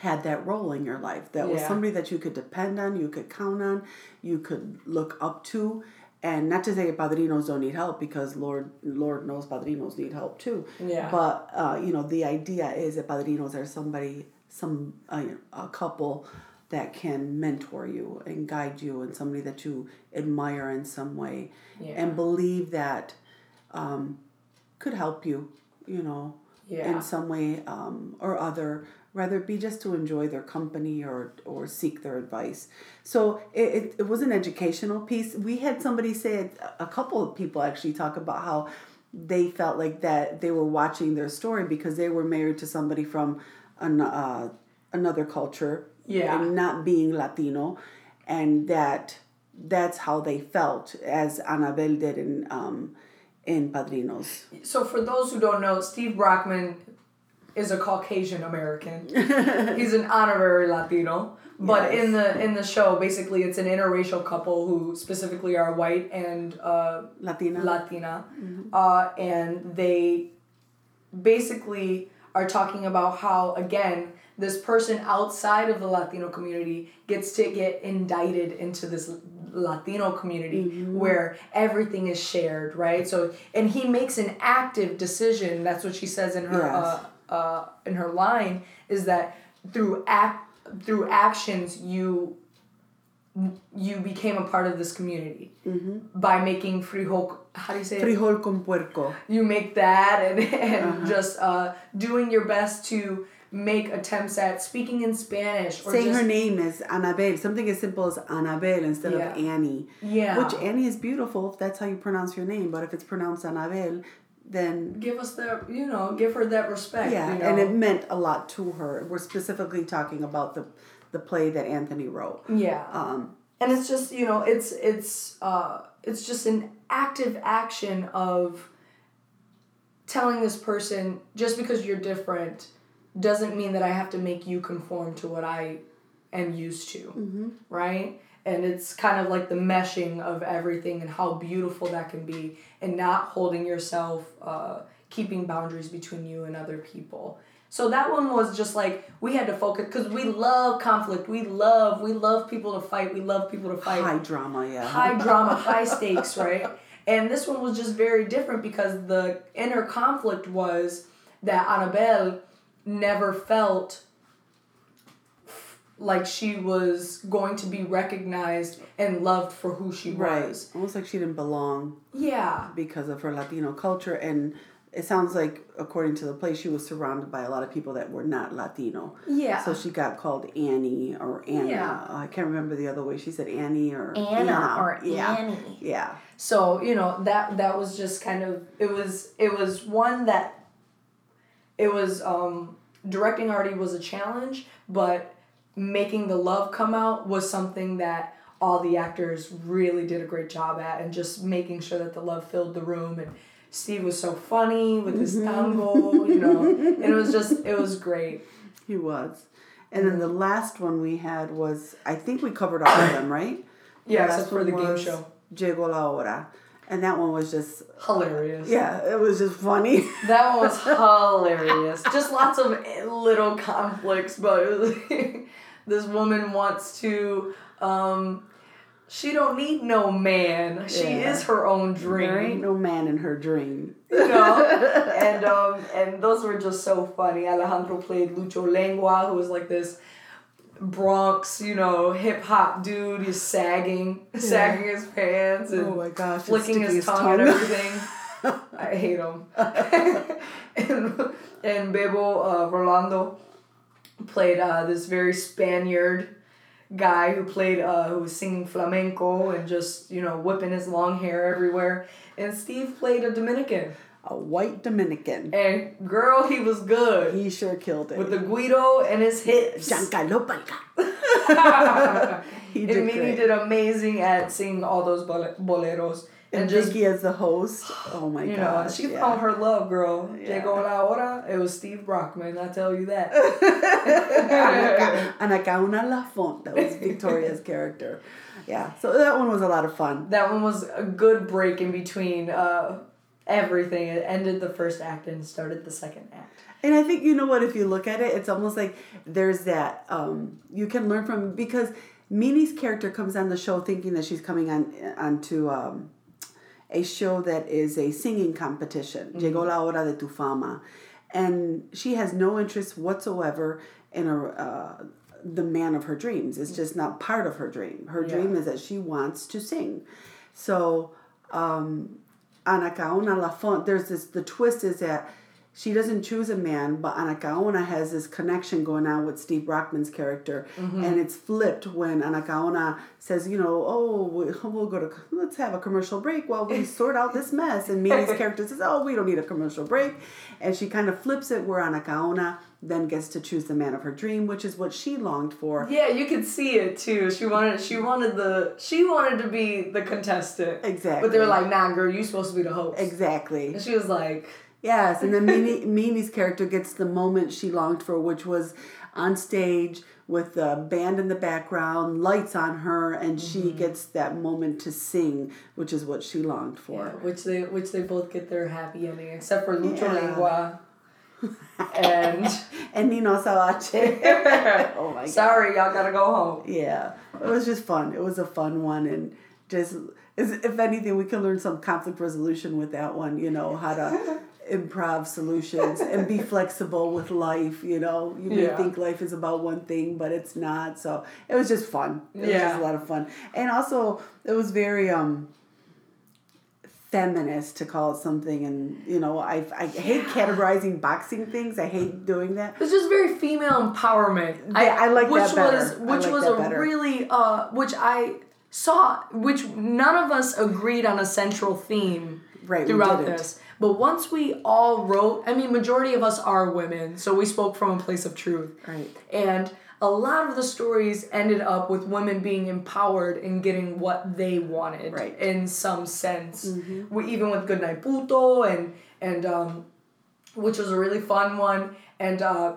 had that role in your life. That yeah. was somebody that you could depend on, you could count on, you could look up to. And not to say padrinos don't need help because Lord Lord knows padrinos need help too. Yeah. But uh, you know the idea is that padrinos are somebody some uh, a couple that can mentor you and guide you and somebody that you admire in some way Yeah. and believe that um, could help you, you know, Yeah. in some way um, or other, rather it be just to enjoy their company or, or seek their advice. So it, it, it was an educational piece. We had somebody say, it, a couple of people actually talk about how they felt like that they were watching their story because they were married to somebody from an, uh, another culture Yeah. and not being Latino, and that that's how they felt as Anabel did in um, in Padrinos. So for those who don't know, Steve Brockman is a Caucasian American. He's an honorary Latino. But Yes. in the in the show, basically, it's an interracial couple who specifically are white and uh, Latina. Latina, uh, and they basically are talking about how again this person outside of the Latino community gets to get indicted into this Latino community where everything is shared, right? So and he makes an active decision. That's what she says in her Yes. uh, uh, in her line is that through act through actions you you became a part of this community by making frijol. How do you say it? Frijol con puerco. You make that and and just uh, doing your best to make attempts at speaking in Spanish or Saying just her name is Anabel, something as simple as Anabel instead Yeah. of Annie. yeah. Which Annie is beautiful if that's how you pronounce your name, but if it's pronounced Anabel, then give us that you know give her that respect. yeah, you know? and it meant a lot to her. We're specifically talking about the the play that Anthony wrote. yeah. Um, and it's just you know it's it's uh it's just an active action of telling this person just because you're different doesn't mean that i have to make you conform to what i am used to right? And it's kind of like the meshing of everything and how beautiful that can be and not holding yourself uh, keeping boundaries between you and other people. So that one was just like we had to focus because we love conflict. We love we love people to fight. We love people to fight. High drama, yeah. high drama, high stakes, right? And this one was just very different because the inner conflict was that Annabelle never felt like she was going to be recognized and loved for who she Right. was. Almost like she didn't belong Yeah. because of her Latino culture. And it sounds like, according to the play, she was surrounded by a lot of people that were not Latino. Yeah. So she got called Annie or Anna. Yeah. Uh, I can't remember the other way. She said Annie or Anna or yeah. Annie. Yeah. So, you know, that that was just kind of it was it was one that it was um directing already was a challenge, but making the love come out was something that all the actors really did a great job at and just making sure that the love filled the room and Steve was so funny with his tango, you know. And it was just it was great. He was. And then the last one we had was, I think we covered all of them, right? Yeah, last except for the game show. Llegó la hora. And that one was just, Hilarious. yeah, it was just funny. That one was hilarious. Just lots of little conflicts, but was this woman wants to. Um, she don't need no man. She Yeah. is her own there ain't dream. no man in her dream. You know, and um, and those were just so funny. Alejandro played Lucho Lengua, who was like this Bronx, you know, hip hop dude. He's sagging, sagging his pants and Oh my gosh. flicking sticking his tongue, and everything. I hate him. and, and Bebo uh, Rolando played uh, this very Spaniard guy who played uh, who was singing flamenco and just you know whipping his long hair everywhere. And Steve played a Dominican. A white Dominican. And girl, he was good He sure killed it. with the guido and his hips. Giancarlo Palca. He and did Mimi great. did amazing at singing all those bole- boleros. And, And just Vicky as the host. Oh my You know, she yeah. found her love, girl. Yeah. Llegó la hora. It was Steve Brockman, I tell you that. Anacaona Lafont. That was Victoria's character. Yeah. So that one was a lot of fun. that one was a good break in between uh, everything. It ended the first act and started the second act. And I think you know what, if you look at it, it's almost like there's that um, you can learn from because Mimi's character comes on the show thinking that she's coming on onto um, a show that is a singing competition. Llegó la hora de tu fama, and she has no interest whatsoever in a uh, the man of her dreams. It's just not part of her dream. Her Yeah. dream is that she wants to sing. So, um, Anacaona Lafont, there's this, the twist is that she doesn't choose a man, but Anacaona has this connection going on with Steve Brockman's character. Mm-hmm. And it's flipped when Anacaona says, you know, oh, we- we'll go to, let's have a commercial break while we sort out this mess. And Mimi's character says, oh, we don't need a commercial break. And she kind of flips it where Anacaona then gets to choose the man of her dream, which is what she longed for. Yeah, you could see it too. She wanted she wanted the she wanted to be the contestant. Exactly. But they were like, nah, girl, you're supposed to be the host. Exactly. And she was like, Yes, and then Mimi, Mimi's character gets the moment she longed for, which was on stage with the band in the background, lights on her, and Mm-hmm. she gets that moment to sing, which is what she longed for. which they which they both get their happy ending, except for Lucho Yeah. Lengua. and And Nino Sawache. oh my god. sorry, y'all gotta go home. Yeah, it was just fun. It was a fun one, and just if anything, we can learn some conflict resolution with that one. You know how to improv solutions and be flexible with life. You know, you may Yeah. think life is about one thing, but it's not. So it was just fun. It was Yeah. just a lot of fun, and also it was very um feminist to call it something and you know i i hate categorizing boxing things i hate doing that It's just very female empowerment. Yeah, I like which that better. was which like was a better. really uh which I saw which none of us agreed on a central theme Right, throughout this. But once we all wrote, I mean, majority of us are women, so we spoke from a place of truth. Right. And a lot of the stories ended up with women being empowered and getting what they wanted Right. in some sense. We, even with Goodnight Puto and and um, which was a really fun one. And uh,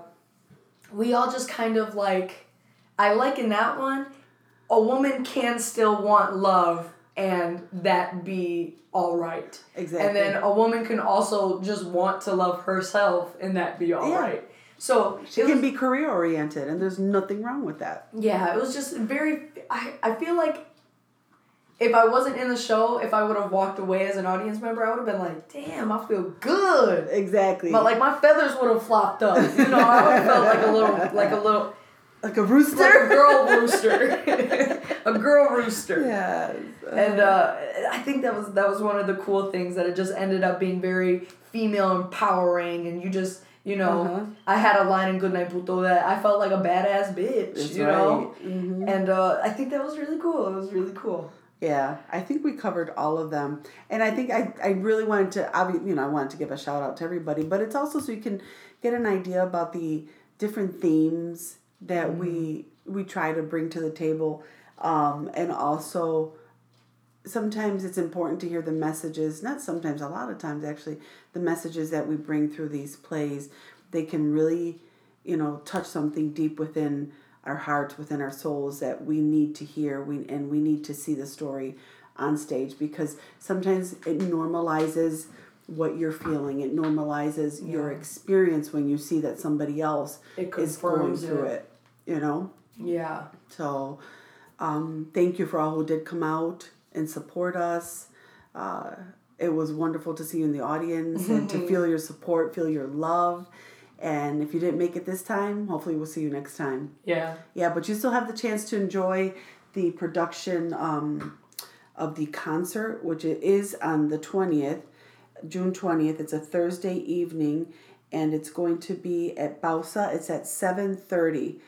we all just kind of like, I like in that one, a woman can still want love and that be all right. Exactly. And then a woman can also just want to love herself and that be all right. Yeah. So She can was- be career oriented, and there's nothing wrong with that. yeah, it was just very. I, I feel like if I wasn't in the show, if I would have walked away as an audience member, I would have been like, damn, I feel good. Exactly. But like my feathers would have flopped up. You know, I would have felt like a little, like a little, like a like a girl rooster, a girl rooster. yes. And uh, I think that was that was one of the cool things that it just ended up being very female empowering, and you just you know Uh-huh. I had a line in Goodnight Puto that I felt like a badass bitch, That's you know, right. Mhm. and uh, I think that was really cool. It was really cool. Yeah, I think we covered all of them, and I think I, I really wanted to obvi- you know I wanted to give a shout out to everybody, but it's also so you can get an idea about the different themes that we we try to bring to the table, um, and also sometimes it's important to hear the messages not sometimes a lot of times actually the messages that we bring through these plays. They can really you know touch something deep within our hearts within our souls that we need to hear we and we need to see the story on stage because sometimes it normalizes what you're feeling. It normalizes your experience when you see that somebody else is going through it. it you know Yeah. so, um, thank you for all who did come out and support us. Uh, it was wonderful to see you in the audience and to feel your support, feel your love. And if you didn't make it this time, hopefully we'll see you next time. Yeah. Yeah, but you still have the chance to enjoy the production um, of the concert, which it is on the 20th, June 20th. It's a Thursday evening, and it's going to be at Bausa. It's at 7.30.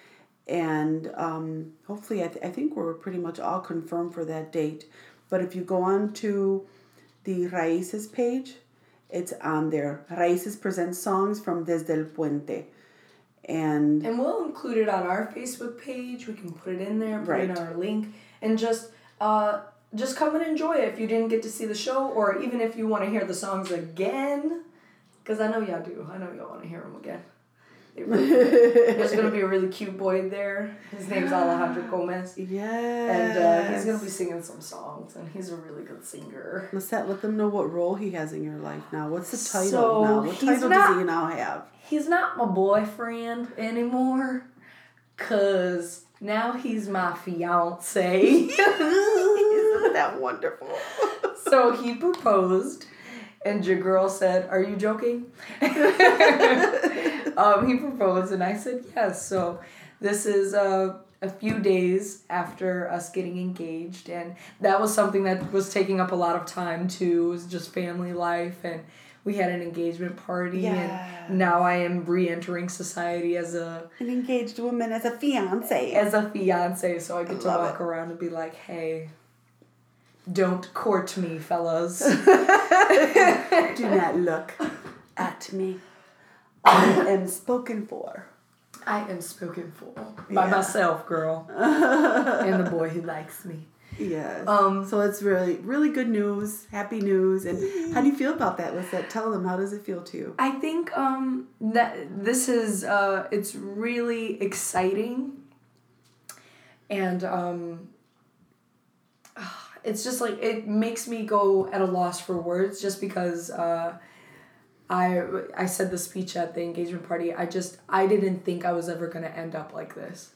And um, hopefully, I, th- I think we're pretty much all confirmed for that date. But if you go on to the Raíces page, it's on there. Raíces presents songs from Desde el Puente. And And we'll include it on our Facebook page. We can put it in there, put it Right. in our link, and just uh, just come and enjoy it if you didn't get to see the show, or even if you want to hear the songs again, because I know y'all do. I know y'all want to hear them again. They really do. There's gonna be a really cute boy there. His name's Alejandro Gomez, Yes. and uh, he's gonna be singing some songs, and he's a really good singer. Let's let, let them know what role he has in your life now. What's the title So, now? What title not- does he now have? He's not my boyfriend anymore, cause now he's my fiance. Isn't that wonderful? so he proposed, and your girl said, "Are you joking?" Um, he proposed, and I said yes. So this is a a few days after us getting engaged, and that was something that was taking up a lot of time too. It was just family life, and we had an engagement party, and now I am re-entering society as a An engaged woman as a fiance. as a fiance, so I get to walk it. around and be like, hey. Don't court me, fellas. Do not look at me. I am spoken for. I am spoken for by Yeah. myself, girl, and the boy who likes me. Yes. Um, so it's really, really good news, happy news. And how do you feel about that? Let's tell them how does it feel to you? I think um, that this is uh, it's really exciting, and um, it's just like it makes me go at a loss for words just because uh, I I said the speech at the engagement party. I just I didn't think I was ever gonna end up like this,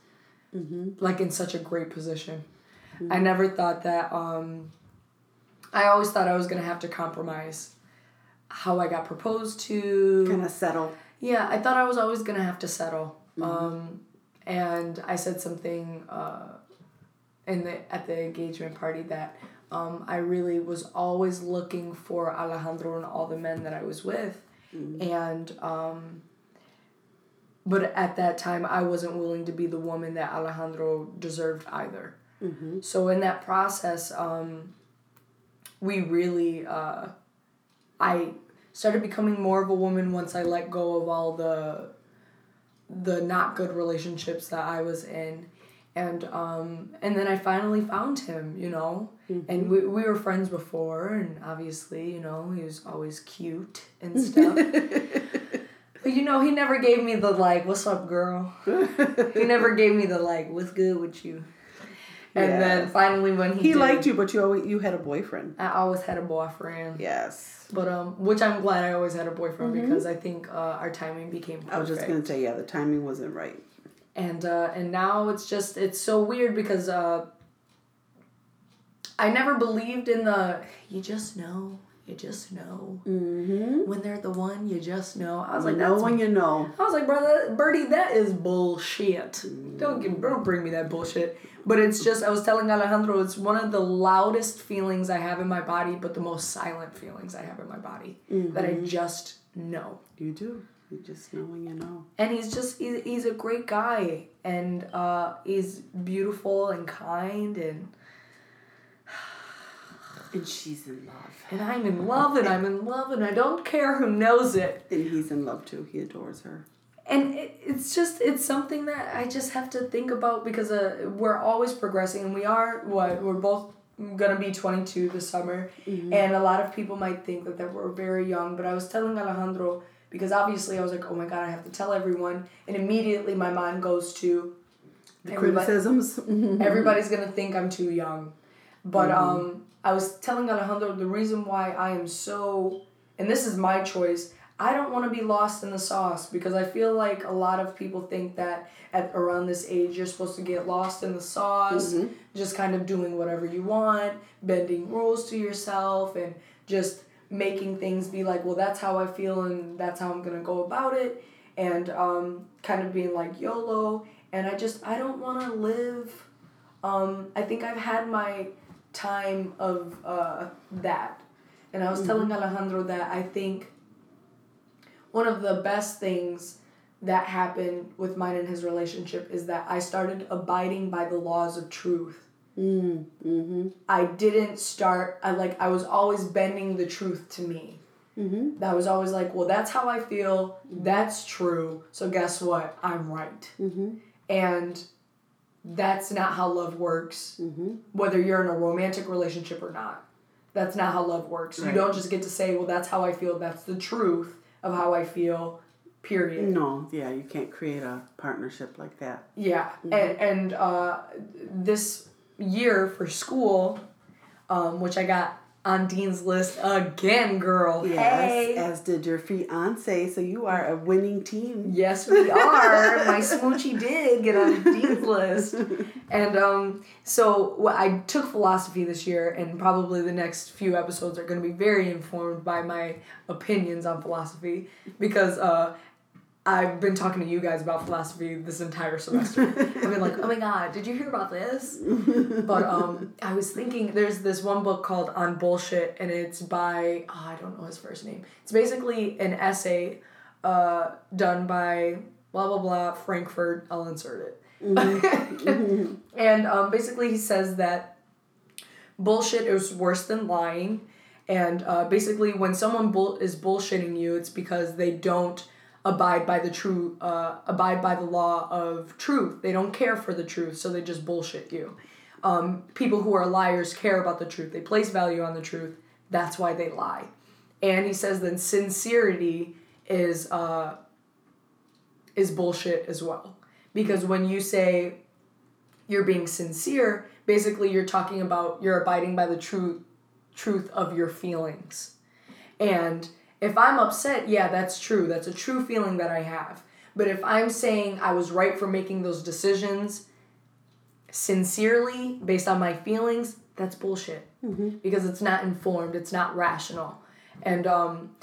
mm-hmm. like in such a great position. I never thought that. Um, I always thought I was gonna have to compromise how I got proposed to. Kind of settle. Yeah, I thought I was always gonna have to settle. Um, and I said something uh, in the at the engagement party that um, I really was always looking for Alejandro and all the men that I was with, and um, but at that time I wasn't willing to be the woman that Alejandro deserved either. So in that process, um, we really uh, I started becoming more of a woman once I let go of all the the not good relationships that I was in. And um and then I finally found him, you know. And we, we were friends before and obviously, you know, he was always cute and stuff. but you know, he never gave me the like, what's up girl? he never gave me the like, what's good with you? And Yeah. then finally when he He did, liked you, but you always you had a boyfriend. I always had a boyfriend. Yes. But um, which I'm glad I always had a boyfriend because I think uh, our timing became perfect. I was just gonna say, yeah, the timing wasn't right. And uh, and now it's just it's so weird because uh, I never believed in the you just know you just know Mm-hmm. when they're the one you just know. I was like that's when you know. I was like brother Birdie that is bullshit. Don't give, don't bring me that bullshit. But it's just I was telling Alejandro it's one of the loudest feelings I have in my body, but the most silent feelings I have in my body that I just know. You do. You just know when you know. and he's just he's, he's a great guy and uh he's beautiful and kind and And she's in love. and i'm in love and i'm in love and i don't care who knows it And he's in love too. He adores her. and it, it's just it's something that i just have to think about because uh we're always progressing and we are what we're both gonna be 22 this summer and a lot of people might think that, that we're very young but i was telling alejandro because obviously i was like oh my god i have to tell everyone and immediately my mind goes to The everybody- criticisms. everybody's gonna think I'm too young. But um, I was telling Alejandro the reason why I am so, and this is my choice. I don't want to be lost in the sauce because I feel like a lot of people think that at around this age you're supposed to get lost in the sauce, just kind of doing whatever you want, bending rules to yourself, and just making things be like, well, that's how I feel and that's how I'm gonna go about it, and um, kind of being like YOLO. And I just I don't want to live. Um, I think I've had my time of uh, that, and I was telling Alejandro that I think one of the best things that happened with mine and his relationship is that I started abiding by the laws of truth. Mm, mm-hmm. I didn't start. I like. I was always bending the truth to me. Mm-hmm. That was always like, well, that's how I feel. That's true. So guess what? I'm right. Mm-hmm. And that's not how love works. Mm-hmm. Whether you're in a romantic relationship or not, that's not how love works. You don't just get to say, well, that's how I feel. That's the truth of how I feel. Period. No, yeah, you can't create a partnership like that. Yeah, and and uh, this year for school, um, which I got on Dean's list again, girl. Yes, Hey. as did your fiance, so you are a winning team. Yes, we are. My smoochie did get on Dean's list. And um, so well, I took philosophy this year, and probably the next few episodes are going to be very informed by my opinions on philosophy because uh, I've been talking to you guys about philosophy this entire semester. I've been like, oh my god, did you hear about this? but um, I was thinking there's this one book called On Bullshit, and it's by oh, I don't know his first name. It's basically an essay uh, done by blah blah blah Frankfurt. I'll insert it. Mm-hmm. and um, basically, he says that bullshit is worse than lying. And uh, basically, when someone bull- is bullshitting you, it's because they don't abide by the true uh, abide by the law of truth. They don't care for the truth, so they just bullshit you. Um, people who are liars care about the truth. They place value on the truth. That's why they lie. And he says that sincerity is uh, is bullshit as well. Because when you say you're being sincere, basically you're talking about you're abiding by the true truth of your feelings. And if I'm upset, yeah, that's true. That's a true feeling that I have. But if I'm saying I was right for making those decisions sincerely based on my feelings, that's bullshit. Mm-hmm. Because it's not informed, it's not rational. And um,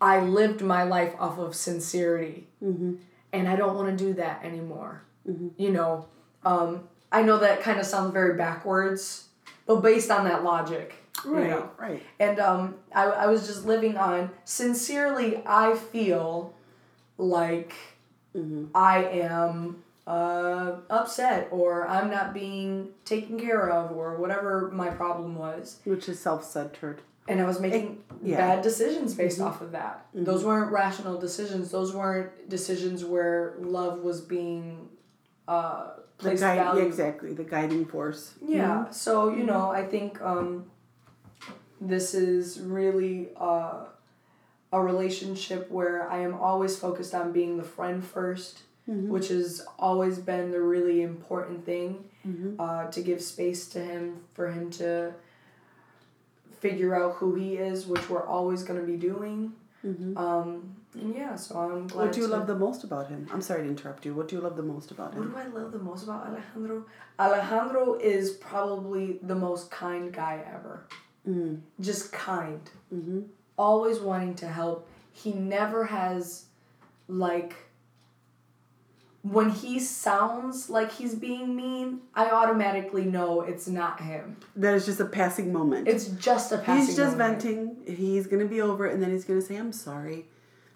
I lived my life off of sincerity. Mm-hmm. And I don't want to do that anymore. Mm-hmm. You know, um, I know that kind of sounds very backwards, but based on that logic. Right, you know? right. And um, I, I was just living on, sincerely, I feel like mm-hmm. I am uh, upset or I'm not being taken care of or whatever my problem was. Which is self centered. And I was making it, yeah. bad decisions based mm-hmm. off of that. Mm-hmm. Those weren't rational decisions. Those weren't decisions where love was being uh, the guide, yeah, exactly the guiding force. Yeah. Mm-hmm. So you know, I think um, this is really uh, a relationship where I am always focused on being the friend 1st mm-hmm. which has always been the really important thing mm-hmm. uh, to give space to him for him to figure out who he is, which we're always going to be doing. Mm-hmm. Um, yeah, so I'm glad. What do you to... love the most about him? I'm sorry to interrupt you. What do you love the most about him? What do I love the most about Alejandro? Alejandro is probably the most kind guy ever. Mm. Just kind. Mm-hmm. Always wanting to help. He never has, like, when he sounds like he's being mean, I automatically know it's not him. That is just a passing moment. It's just a passing He's just moment. venting. He's going to be over it, and then he's going to say, I'm sorry.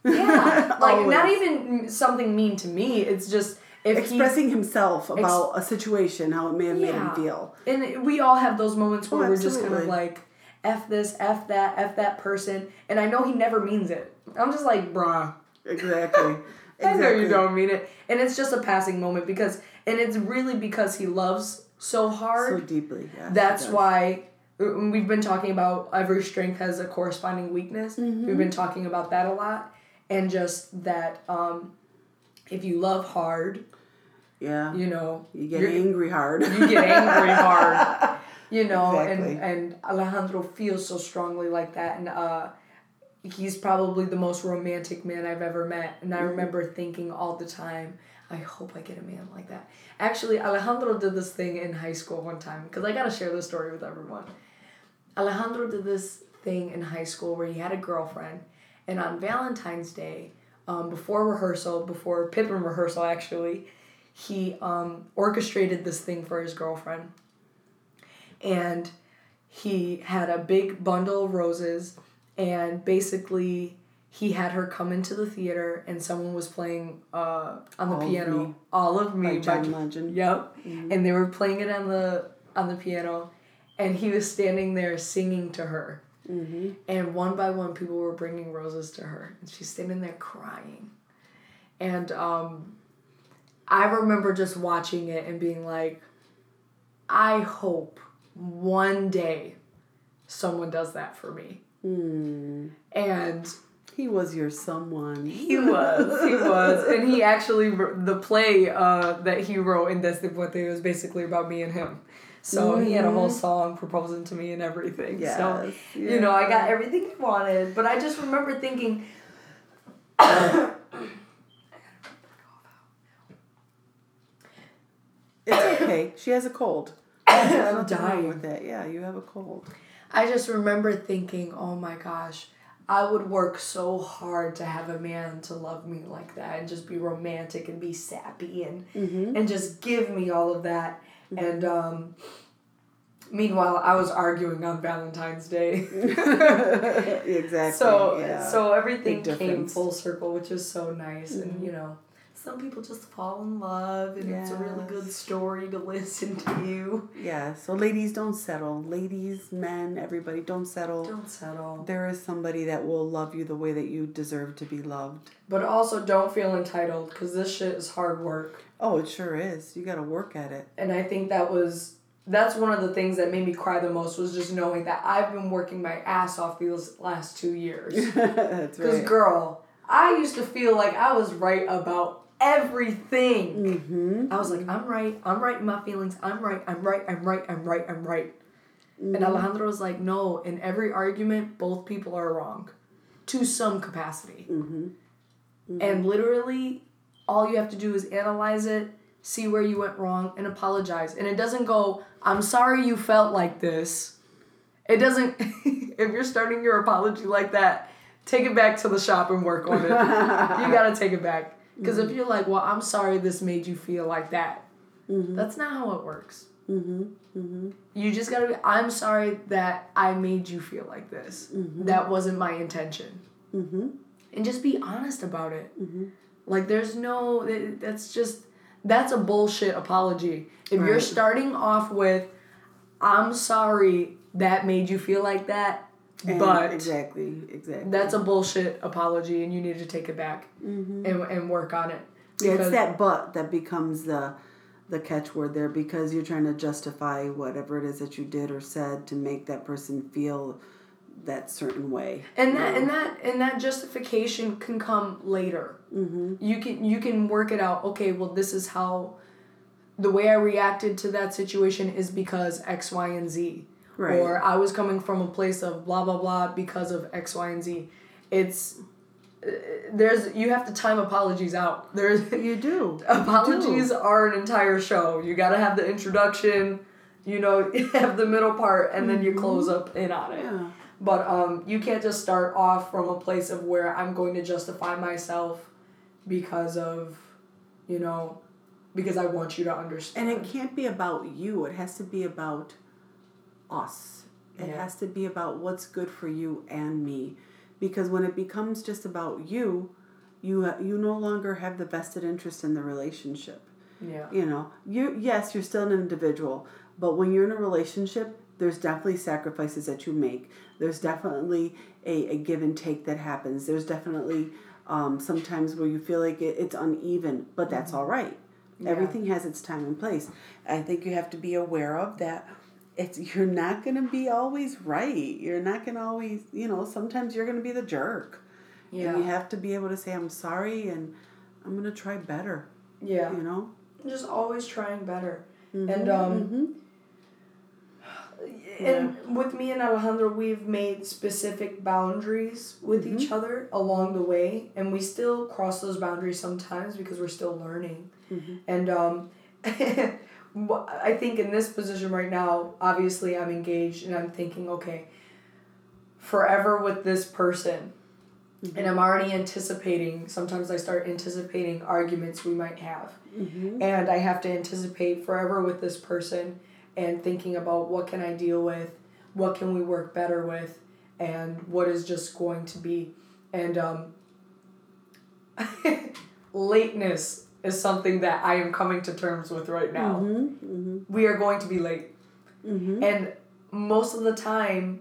Yeah. like, not even something mean to me. It's just. If expressing himself about ex- a situation, how it may have yeah. made him feel. And we all have those moments where oh, we're just kind of like, F this, F that, F that person. And I know he never means it. I'm just like, bruh. Exactly. Exactly. I know you don't mean it. And it's just a passing moment because, and it's really because he loves so hard. So deeply, yeah. That's why uh, we've been talking about every strength has a corresponding weakness. Mm-hmm. We've been talking about that a lot. And just that um, if you love hard, yeah, you know, you get angry hard. You get angry hard. You know, exactly. and and Alejandro feels so strongly like that, and uh, he's probably the most romantic man I've ever met. And I mm-hmm. remember thinking all the time, I hope I get a man like that. Actually, Alejandro did this thing in high school one time because I got to share this story with everyone. Alejandro did this thing in high school where he had a girlfriend, and on Valentine's Day, um, before rehearsal, before Pippin rehearsal actually, he um, orchestrated this thing for his girlfriend. And he had a big bundle of roses and basically he had her come into the theater and someone was playing uh, on the all piano of all of me by John Legend. Yep. Mm-hmm. And they were playing it on the on the piano and he was standing there singing to her. Mm-hmm. And one by one people were bringing roses to her and she's standing there crying. And um, I remember just watching it and being like I hope one day someone does that for me. Mm. And he was your someone. He was. He was. And he actually, the play uh, that he wrote in Desde Puente was basically about me and him. So mm-hmm. he had a whole mm-hmm. song proposing to me and everything. Yes, so, yeah. you know, I got everything he wanted. But I just remember thinking, It's okay. She has a cold. I'm dying with it. Yeah, you have a cold. I just remember thinking, oh my gosh, I would work so hard to have a man to love me like that and just be romantic and be sappy and Mm-hmm. and just give me all of that. And um, meanwhile, I was arguing on Valentine's Day. exactly. so yeah. so everything came full circle, which is so nice. And Mhm. you know, some people just fall in love, and it's a really good story to listen to. yeah. So ladies, don't settle. Ladies, men, everybody, don't settle. Don't settle. There is somebody that will love you the way that you deserve to be loved. But also, don't feel entitled because this shit is hard work. Oh, it sure is. You got to work at it. And I think that was that's one of the things that made me cry the most was just knowing that I've been working my ass off these last two years. That's right. Because, girl, I used to feel like I was right about everything. Mm-hmm. I was like, I'm right, I'm right in my feelings, I'm right, I'm right, I'm right, I'm right, I'm right. Mm-hmm. And Alejandro was like, no, in every argument, both people are wrong to some capacity. Mm-hmm. And literally, all you have to do is analyze it, see where you went wrong, and apologize. And it doesn't go, I'm sorry you felt like this. It doesn't, if you're starting your apology like that, take it back to the shop and work on it. you gotta take it back. Because if you're like, well, I'm sorry this made you feel like that, that's not how it works. Mm-hmm. Mm-hmm. You just gotta be, I'm sorry that I made you feel like this. That wasn't my intention. Mm-hmm. And just be honest about it. Like, there's no, that's just, that's a bullshit apology. If you're starting off with, I'm sorry that made you feel like that, And but exactly, exactly. that's a bullshit apology and you need to take it back Mm-hmm. and, and work on it. Yeah, it's that but that becomes the the catchword there because you're trying to justify whatever it is that you did or said to make that person feel that certain way. and that and that and that justification can come later Mm-hmm. you can you can work it out okay well this is how the way i reacted to that situation is because x y and z Right. or i was coming from a place of blah blah blah because of x y and z it's uh, there's you have to time apologies out there's You do. apologies are an entire show you got to have the introduction you know have the middle part and then you close up in on it Yeah. but um, you can't just start off from a place of where I'm going to justify myself because of, you know, because I want you to understand. And it can't be about you. It has to be about us. It Yeah. has to be about what's good for you and me. Because when it becomes just about you, you you no longer have the vested interest in the relationship. yeah. You know, you yes, you're still an individual, but when you're in a relationship, there's definitely sacrifices that you make. There's definitely a, a give and take that happens. There's definitely um, sometimes where you feel like it, it's uneven, but that's all right. Yeah. Everything has its time and place. I think you have to be aware of that. It's you're not gonna be always right. You're not gonna always, you know. Sometimes you're gonna be the jerk, Yeah. and you have to be able to say, "I'm sorry," and I'm gonna try better. yeah. You know. Just always trying better. Mhm, And um mhm. and with me and Alejandro we've made specific boundaries with Mm-hmm. each other along the way and we still cross those boundaries sometimes because we're still learning. Mhm. And um I think in this position right now, obviously I'm engaged and I'm thinking, okay, forever with this person. And I'm already anticipating, sometimes I start anticipating arguments we might have. Mhm. And I have to anticipate forever with this person and thinking about what can I deal with, what can we work better with, and what is just going to be. And um, lateness is something that I am coming to terms with right now. Mhm, mhm, We are going to be late. mhm. And most of the time,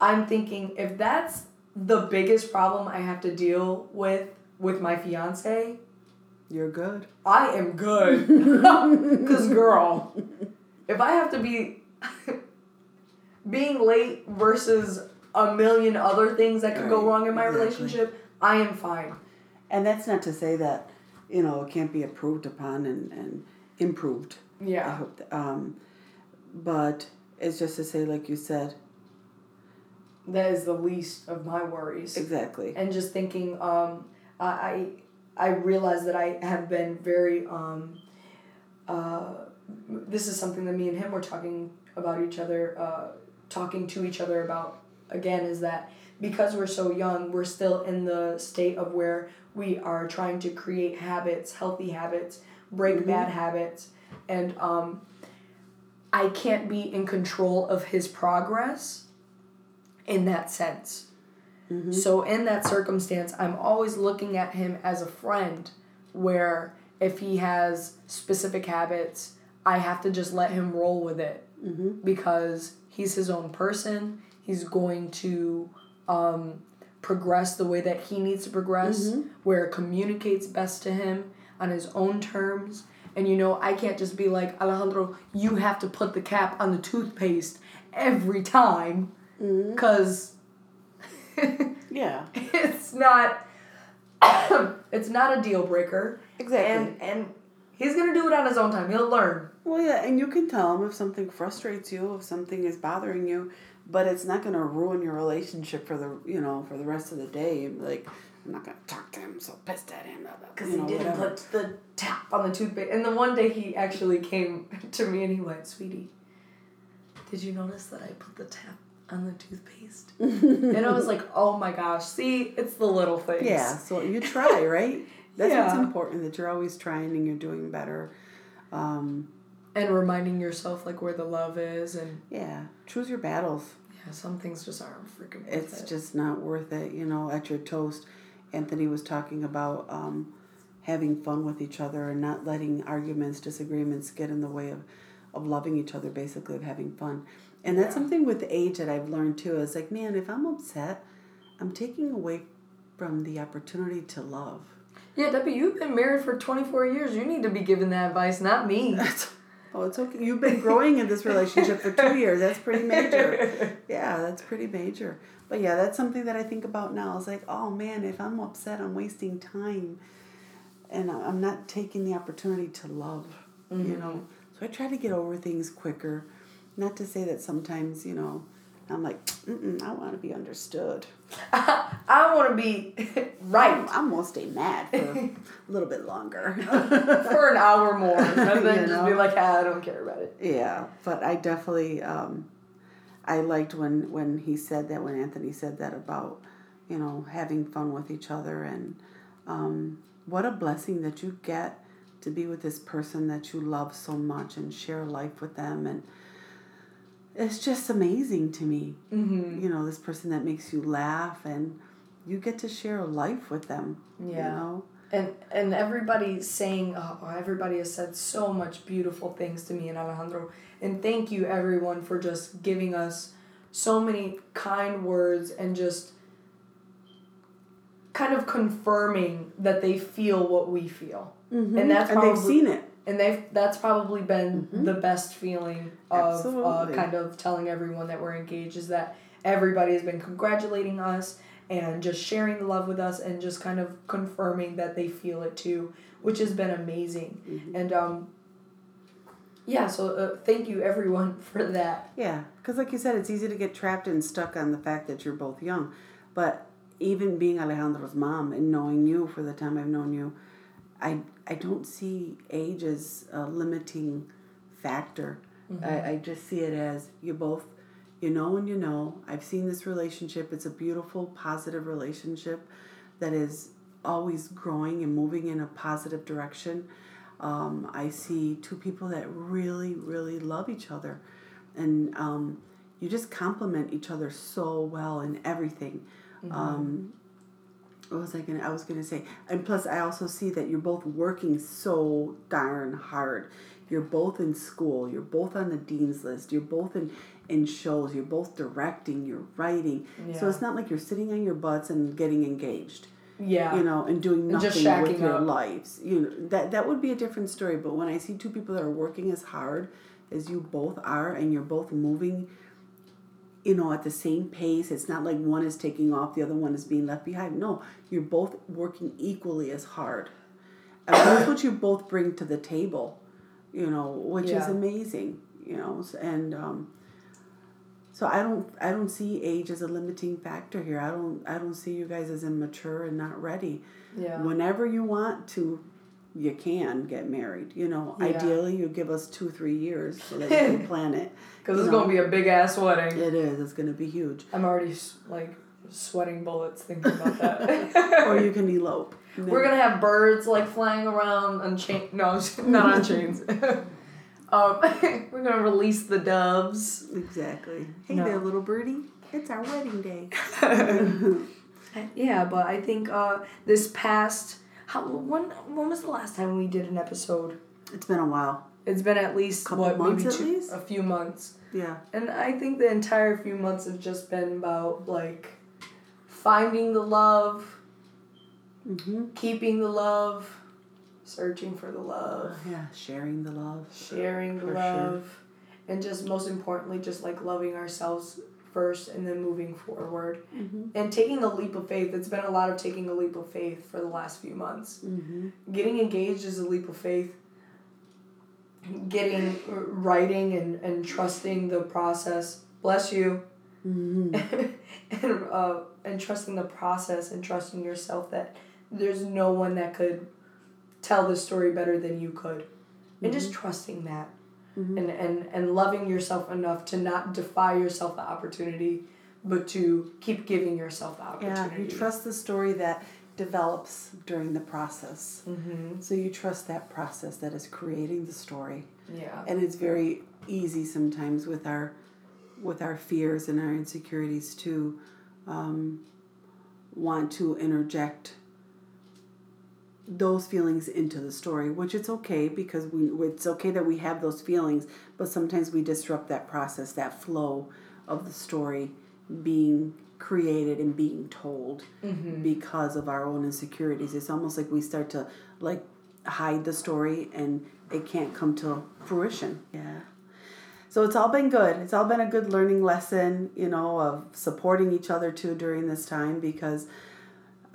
I'm thinking if that's the biggest problem I have to deal with with my fiance, You're good. I am good. Because, girl, if I have to be being late versus a million other things that could go wrong in my exactly. relationship, I am fine. And that's not to say that, you know, it can't be improved upon and, and improved. Yeah. I hope that, um, but it's just to say, like you said, That is the least of my worries. exactly. and just thinking um I I I realize that I have been very um uh this is something that me and him were talking about each other uh talking to each other about again is that because we're so young, we're still in the state of where we are trying to create habits, healthy habits, break Mhm. bad habits, and um, I can't be in control of his progress in that sense. Mhm. So in that circumstance, I'm always looking at him as a friend where if he has specific habits, I have to just let him roll with it Mhm. because he's his own person. He's going to um, progress the way that he needs to progress, Mhm. where it communicates best to him on his own terms. And you know, I can't just be like, Alejandro, you have to put the cap on the toothpaste every time because Yeah. it's not it's not a deal breaker Exactly. and and he's gonna do it on his own time he'll learn Well, yeah, and you can tell him if something frustrates you, if something is bothering you, but it's not going to ruin your relationship for the you know for the rest of the day. Like I'm not going to talk to him, so pissed at him. because you know, he didn't whatever. put the tap on the toothpaste and the one day he actually came to me and he went sweetie did you notice that i put the tap on the toothpaste and i was like oh my gosh see it's the little things Yeah, so you try, right? That's what's important. That you're always trying and you're doing better. Um, and reminding yourself like where the love is and yeah, choose your battles. Yeah some things just aren't freaking worth It's it. just not worth it. You know, at your toast, Anthony was talking about um, having fun with each other and not letting arguments, disagreements get in the way of, of loving each other, basically, of having fun. And that's Yeah. something with age that I've learned too. Is like, man, if I'm upset, I'm taking away from the opportunity to love. Yeah, Debbie, you've been married for 24 years. You need to be giving that advice, not me. oh, it's okay. You've been growing in this relationship for two years. That's pretty major. Yeah, that's pretty major. But yeah, that's something that I think about now. It's like, oh man, if I'm upset, I'm wasting time, and I'm not taking the opportunity to love. You know, mm-hmm. so I try to get over things quicker. Not to say that sometimes, you know, I'm like, Mm-mm, I want to be understood. I I want to be right I'm, gonna stay mad for a little bit longer. for an hour more and then You just be like, ah, I don't care about it. Yeah, but I definitely um, I liked when when he said that when Anthony said that about you know having fun with each other and um, what a blessing that you get to be with this person that you love so much and share life with them and it's just amazing to me Mm-hmm. you know this person that makes you laugh and you get to share a life with them you Yeah. know And and everybody's saying, oh, everybody has said so much beautiful things to me and Alejandro. And thank you everyone for just giving us so many kind words and just kind of confirming that they feel what we feel. And that's and they've seen it And they've that's probably been Mhm. the best feeling of uh, kind of telling everyone that we're engaged is that everybody has been congratulating us and just sharing the love with us and just kind of confirming that they feel it too, which has been amazing. Mhm. And um yeah, so uh, thank you everyone for that. Yeah, because like you said, it's easy to get trapped and stuck on the fact that you're both young. But even being Alejandro's mom and knowing you for the time I've known you, I I don't see age as a limiting factor. I, I just see it as you both, you know and you know. I've seen this relationship. It's a beautiful, positive relationship that is always growing and moving in a positive direction. Um, I see two people that really, really love each other. And um, you just complement each other so well in everything. Um, what was I gonna? I was gonna say, and plus, I also see that you're both working so darn hard. You're both in school. You're both on the dean's list. You're both in in shows. You're both directing. You're writing. So it's not like you're sitting on your butts and getting engaged Yeah. you know, and doing nothing just with your up. lives. You know, that that would be a different story. But when I see two people that are working as hard as you both are, and you're both moving, you know, at the same pace, it's not like one is taking off, the other one is being left behind. No, you're both working equally as hard, and that's what you both bring to the table. You know, which is amazing. You know, and um, so I don't I don't see age as a limiting factor here. I don't I don't see you guys as immature and not ready. yeah. Whenever you want to, you can get married. You know, Yeah. ideally you give us two three years so that you can plan it. Because it's gonna be a big ass wedding. It is. It's gonna be huge. I'm already like sweating bullets thinking about that. or you can elope. We're gonna have birds like flying around on chain. No, not on chains. um, we're gonna release the doves. Exactly. Hey No. there, little birdie. It's our wedding day. Yeah, but I think uh, this past how when when was the last time we did an episode? It's been a while. It's been at least Couple what months maybe at two, least? a few months, Yeah. and I think the entire few months have just been about like finding the love, Mm-hmm. keeping the love, searching for the love, Yeah, sharing the love. sharing the For sure. love, and just most importantly, just like loving ourselves first and then moving forward Mm-hmm. and taking a leap of faith. It's been a lot of taking a leap of faith for the last few months. Mm-hmm. Getting engaged is a leap of faith. Getting writing and, and trusting the process. Bless you. Mm-hmm. and uh, and trusting the process and trusting yourself that there's no one that could tell the story better than you could. And just trusting that. Mhm. And, and and loving yourself enough to not defy yourself the opportunity, but to keep giving yourself the opportunity. Yeah, you trust the story that develops during the process. Mm-hmm. So you trust that process that is creating the story. Yeah. And it's very easy sometimes with our with our fears and our insecurities to um, want to interject those feelings into the story, which it's okay because we it's okay that we have those feelings, but sometimes we disrupt that process, that flow of the story being created and being told Mm-hmm. because of our own insecurities. It's almost like we start to like hide the story and it can't come to fruition. Yeah. So it's all been good. It's all been a good learning lesson, you know, of supporting each other too during this time because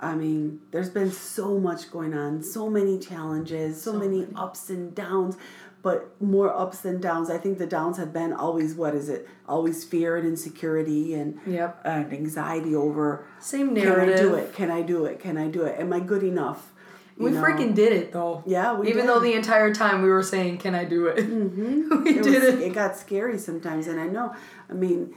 I mean, there's been so much going on, so many challenges, so, So many, many. ups and downs, but more ups than downs. I think the downs have been always what is it? Always fear and insecurity and Yep. and anxiety over Same narrative. can I do it? Can I do it? Can I do it? Am I good enough? We know? freaking did it though. yeah. We Even did. though the entire time we were saying, "Can I do it?" Mhm. we it did was, it. It got scary sometimes, and I know. I mean,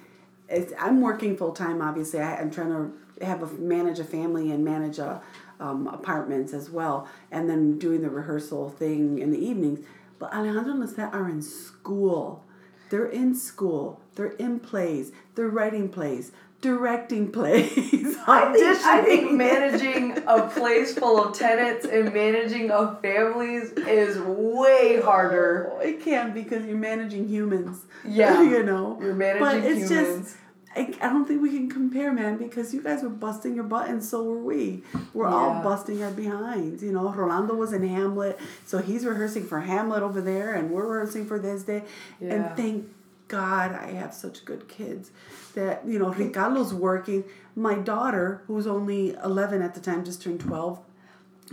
it's, I'm working full time. Obviously, I, I'm trying to have a manage a family and manage a um, apartments as well, and then doing the rehearsal thing in the evenings. But Alejandro and Lissette are in school. They're in school. They're in plays. They're writing plays. Directing plays. I think, I think managing a place full of tenants and managing of families is way harder. Oh, it can because you're managing humans. Yeah. you know. You're But managing it's humans. just, I, I don't think we can compare, man, because you guys were busting your butt and so were we. We're all busting our behinds. You know, Rolando was in Hamlet, so he's rehearsing for Hamlet over there, and we're rehearsing for this day. Yeah. And thank God I have such good kids that, you know, Ricardo's working. My daughter, who's only 11 at the time, just turned 12,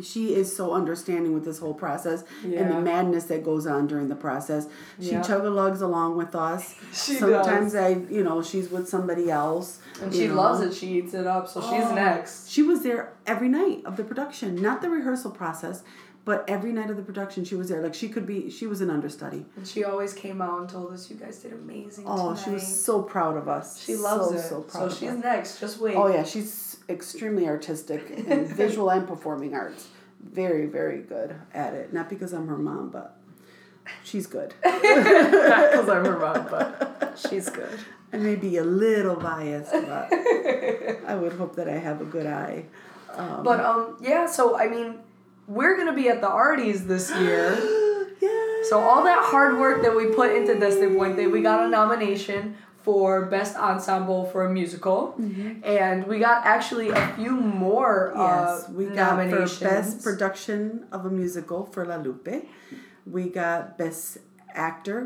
she is so understanding with this whole process and the madness that goes on during the process. She Yeah. chug-a-lugs along with us. She Sometimes does. I, you know, she's with somebody else. And she know. loves it. She eats it up. So she's Oh. next. She was there every night of the production, not the rehearsal process, but every night of the production she was there. Like she could be, she was an understudy. And she always came out and told us, "You guys did amazing." Oh, she was so proud of us. She loves so, it. So So, proud of she's us. next. Just wait. Oh yeah, she's extremely artistic in visual and performing arts. Very, very good at it. Not because I'm her mom, but she's good. Not because I'm her mom, but she's good. I may be a little biased, but I would hope that I have a good eye. Um, But um, yeah. So I mean, we're gonna be at the Arties this year. yeah. So all that hard work that we put into Desde Puente, we got a nomination for best ensemble for a musical, Mm-hmm. and we got actually a few more Yes, uh, we got nominations. for best production of a musical for La Lupe. We got best actor.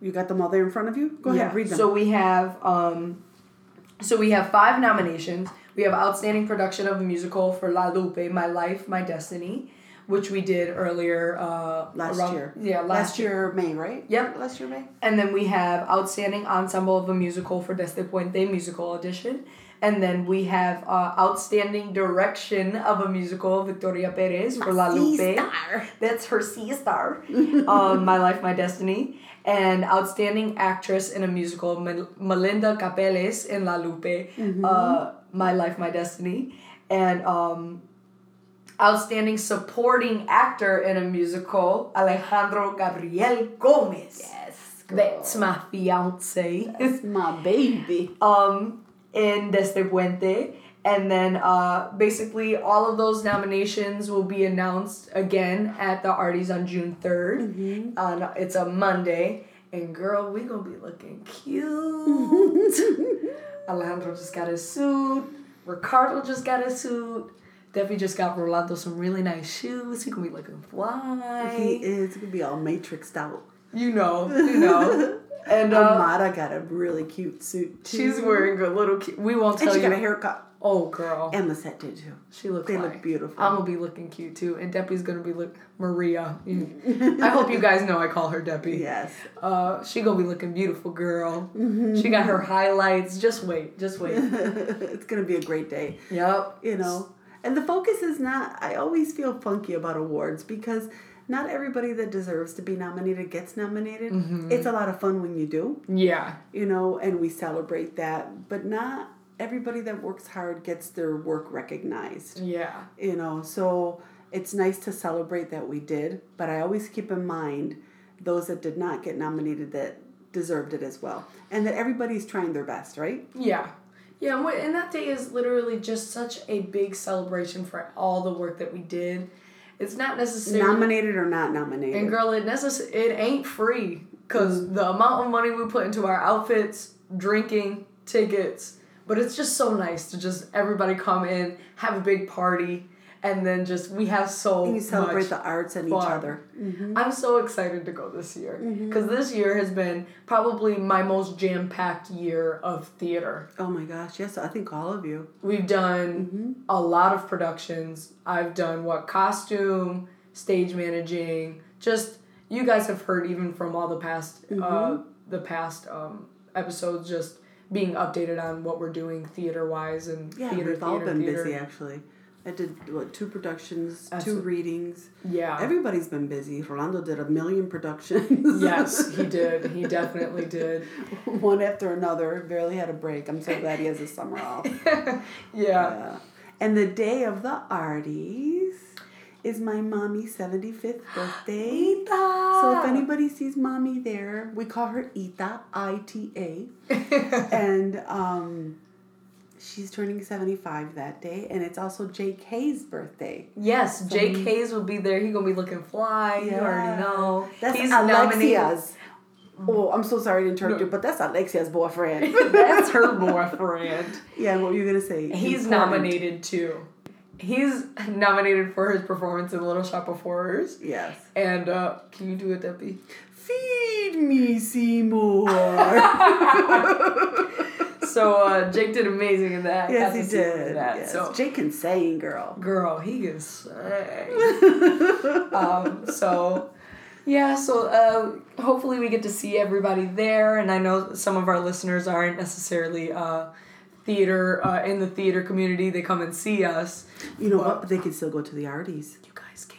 You got them all there in front of you. Go ahead, read them. So we have um, so we have five nominations. We have outstanding production of a musical for La Lupe, My Life, My Destiny, which we did earlier uh, last around- year. Yeah, last, last year. year May, right? Yep. Last year May. And then we have outstanding ensemble of a musical for Desde Puente musical audition. And then we have uh, outstanding direction of a musical, Victoria Perez for La Lupe. That's her C star. um, My Life, My Destiny. And outstanding actress in a musical, Mel- Melinda Capeles in La Lupe. Uh, My Life, My Destiny, and um, outstanding supporting actor in a musical, Alejandro Gabriel Gomez. Yes. That's my fiance. That's my baby. um, in Desde Puente. And then uh, basically all of those nominations will be announced again at the Arties on June 3rd. On it's a Monday. And girl, we gonna be looking cute. Alejandro just got his suit. Ricardo just got his suit. Debbie just got Rolando some really nice shoes. He gonna be looking fly. He is gonna be all matrixed out. You know, you know. And uh, Amara got a really cute suit too. she's wearing a little. Cu- we won't tell and she you. got a haircut. Oh, girl. And Lissette did too. She looks They fly. look beautiful. I'm gonna be looking cute too, and Debbie's gonna be look Maria. You- I hope you guys know I call her Debbie. Yes. Uh, she gonna be looking beautiful, girl. Mm-hmm. She got her highlights. Just wait, just wait. it's gonna be a great day. yep. You know. And the focus is not I always feel funky about awards because not everybody that deserves to be nominated gets nominated. Mm-hmm. It's a lot of fun when you do, Yeah. you know, and we celebrate that. But not everybody that works hard gets their work recognized. Yeah. you know so it's nice to celebrate that we did but i always keep in mind those that did not get nominated that deserved it as well and that everybody's trying their best right Yeah. Yeah, and, what, and that day is literally just such a big celebration for all the work that we did. It's not necessarily nominated or not nominated And girl, it necess- it ain't free because mm. the amount of money we put into our outfits, drinking, tickets. But it's just so nice to just everybody come in, have a big party, and then just we have so and you celebrate much the arts and each other Mm-hmm. I'm so excited to go this year because this year has been probably my most jam packed year of theater. oh my gosh yes i think all of you We've done Mm-hmm. a lot of productions. I've done what costume, stage managing. Just you guys have heard even from all the past uh, Mm-hmm. the past um, episodes. Just being updated on what we're doing theater wise and yeah theater. we've all been theater. busy actually i did what two productions two readings Yeah. everybody's been busy rolando did a million productions yes, he did. He definitely did. one after another barely had a break i'm so glad he has a summer off Yeah. Yeah. And the day of the Arties is my mommy's 75th birthday. So if anybody sees mommy there, we call her Ita, I T A. And um, she's turning 75 that day. And it's also JK's birthday. Yes, Jake Hayes will be there. He gonna be looking fly. You already know. That's He's nominated. Alexia's. Oh, I'm so sorry to interrupt No. you, but that's Alexia's boyfriend. That's her boyfriend. yeah, what were you to say? He's Important. nominated too. He's nominated for his performance in Little Shop of Horrors. Yes. And uh, can you do it, Debbie? Feed me, Seymour. So uh, Jake did amazing in that. yes, he to see him in did. That. Yes. So Jake can sing, girl. girl, he can sing. um, so yeah, so uh, hopefully we get to see everybody there, and I know some of our listeners aren't necessarily uh, theater uh, in the theater community. They come and see us. You know But- what? They can still go to the Arties. You guys can.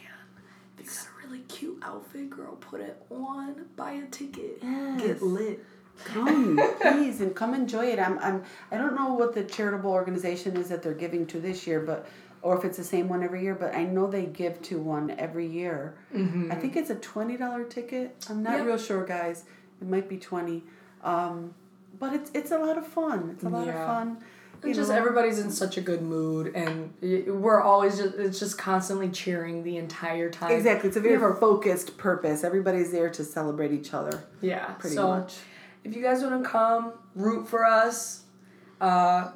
You got a really cute outfit, girl, put it on. Buy a ticket. Yes. Get lit. Come, please, and come enjoy it. I'm, I'm, I don't know what the charitable organization is that they're giving to this year, but or if it's the same one every year. But I know they give to one every year. Mm-hmm. I think it's a twenty dollar ticket. I'm not Yep. real sure, guys. It might be twenty. Um, but it's it's a lot of fun. It's a lot Yeah. of fun. You just know. everybody's in such a good mood, and we're always just it's just constantly cheering the entire time. Exactly. It's a very focused purpose. Everybody's there to celebrate each other. Yeah. Pretty so much. If you guys want to come root for us, uh,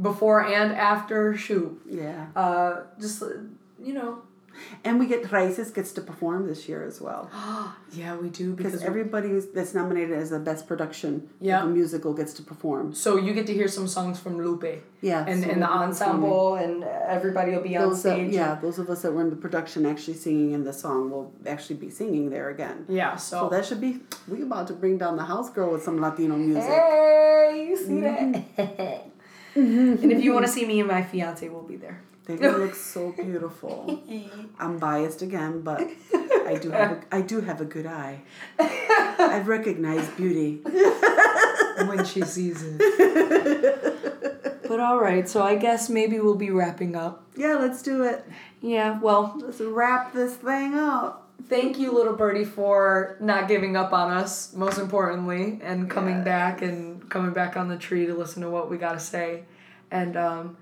before and after shoot, Yeah. uh, just you know. And we get Raices gets to perform this year as well. Yeah, we do Because everybody that's nominated as the best production Yeah. of a musical gets to perform. so you get to hear some songs from Lupe. Yeah. and, so and the ensemble and everybody will be on Those that, stage. yeah, those of us that were in the production actually singing in the song will actually be singing there again. Yeah, So so, that should be we about to bring down the house girl with some Latino music. hey, you see Mm-hmm. that? and if you want to see me and my fiance, we'll be there. They look so beautiful. I'm biased again, but I do have a, I do have a good eye. I recognize beauty. when she sees it. but all right, so I guess maybe we'll be wrapping up. Yeah, let's do it. Yeah, well, Let's wrap this thing up. thank you, little birdie, for not giving up on us, most importantly, and coming back and coming back on the tree to listen to what we got to say. And um,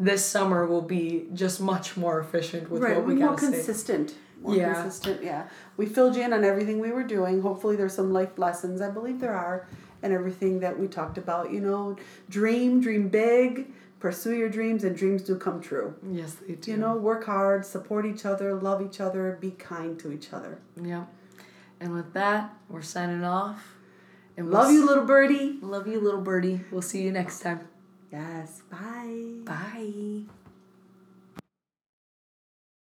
this summer will be just much more efficient with right, what we we're more got to say. consistent. More Yeah. consistent, yeah. We filled you in on everything we were doing. Hopefully there's some life lessons. I believe there are. And everything that we talked about, you know, dream, dream big, pursue your dreams and dreams do come true. Yes, they do. You know, work hard, support each other, love each other, be kind to each other. Yep. And with that, we're signing off. And we'll Love you, little birdie. Love you, little birdie. We'll see you next time. Yes. Bye. Bye.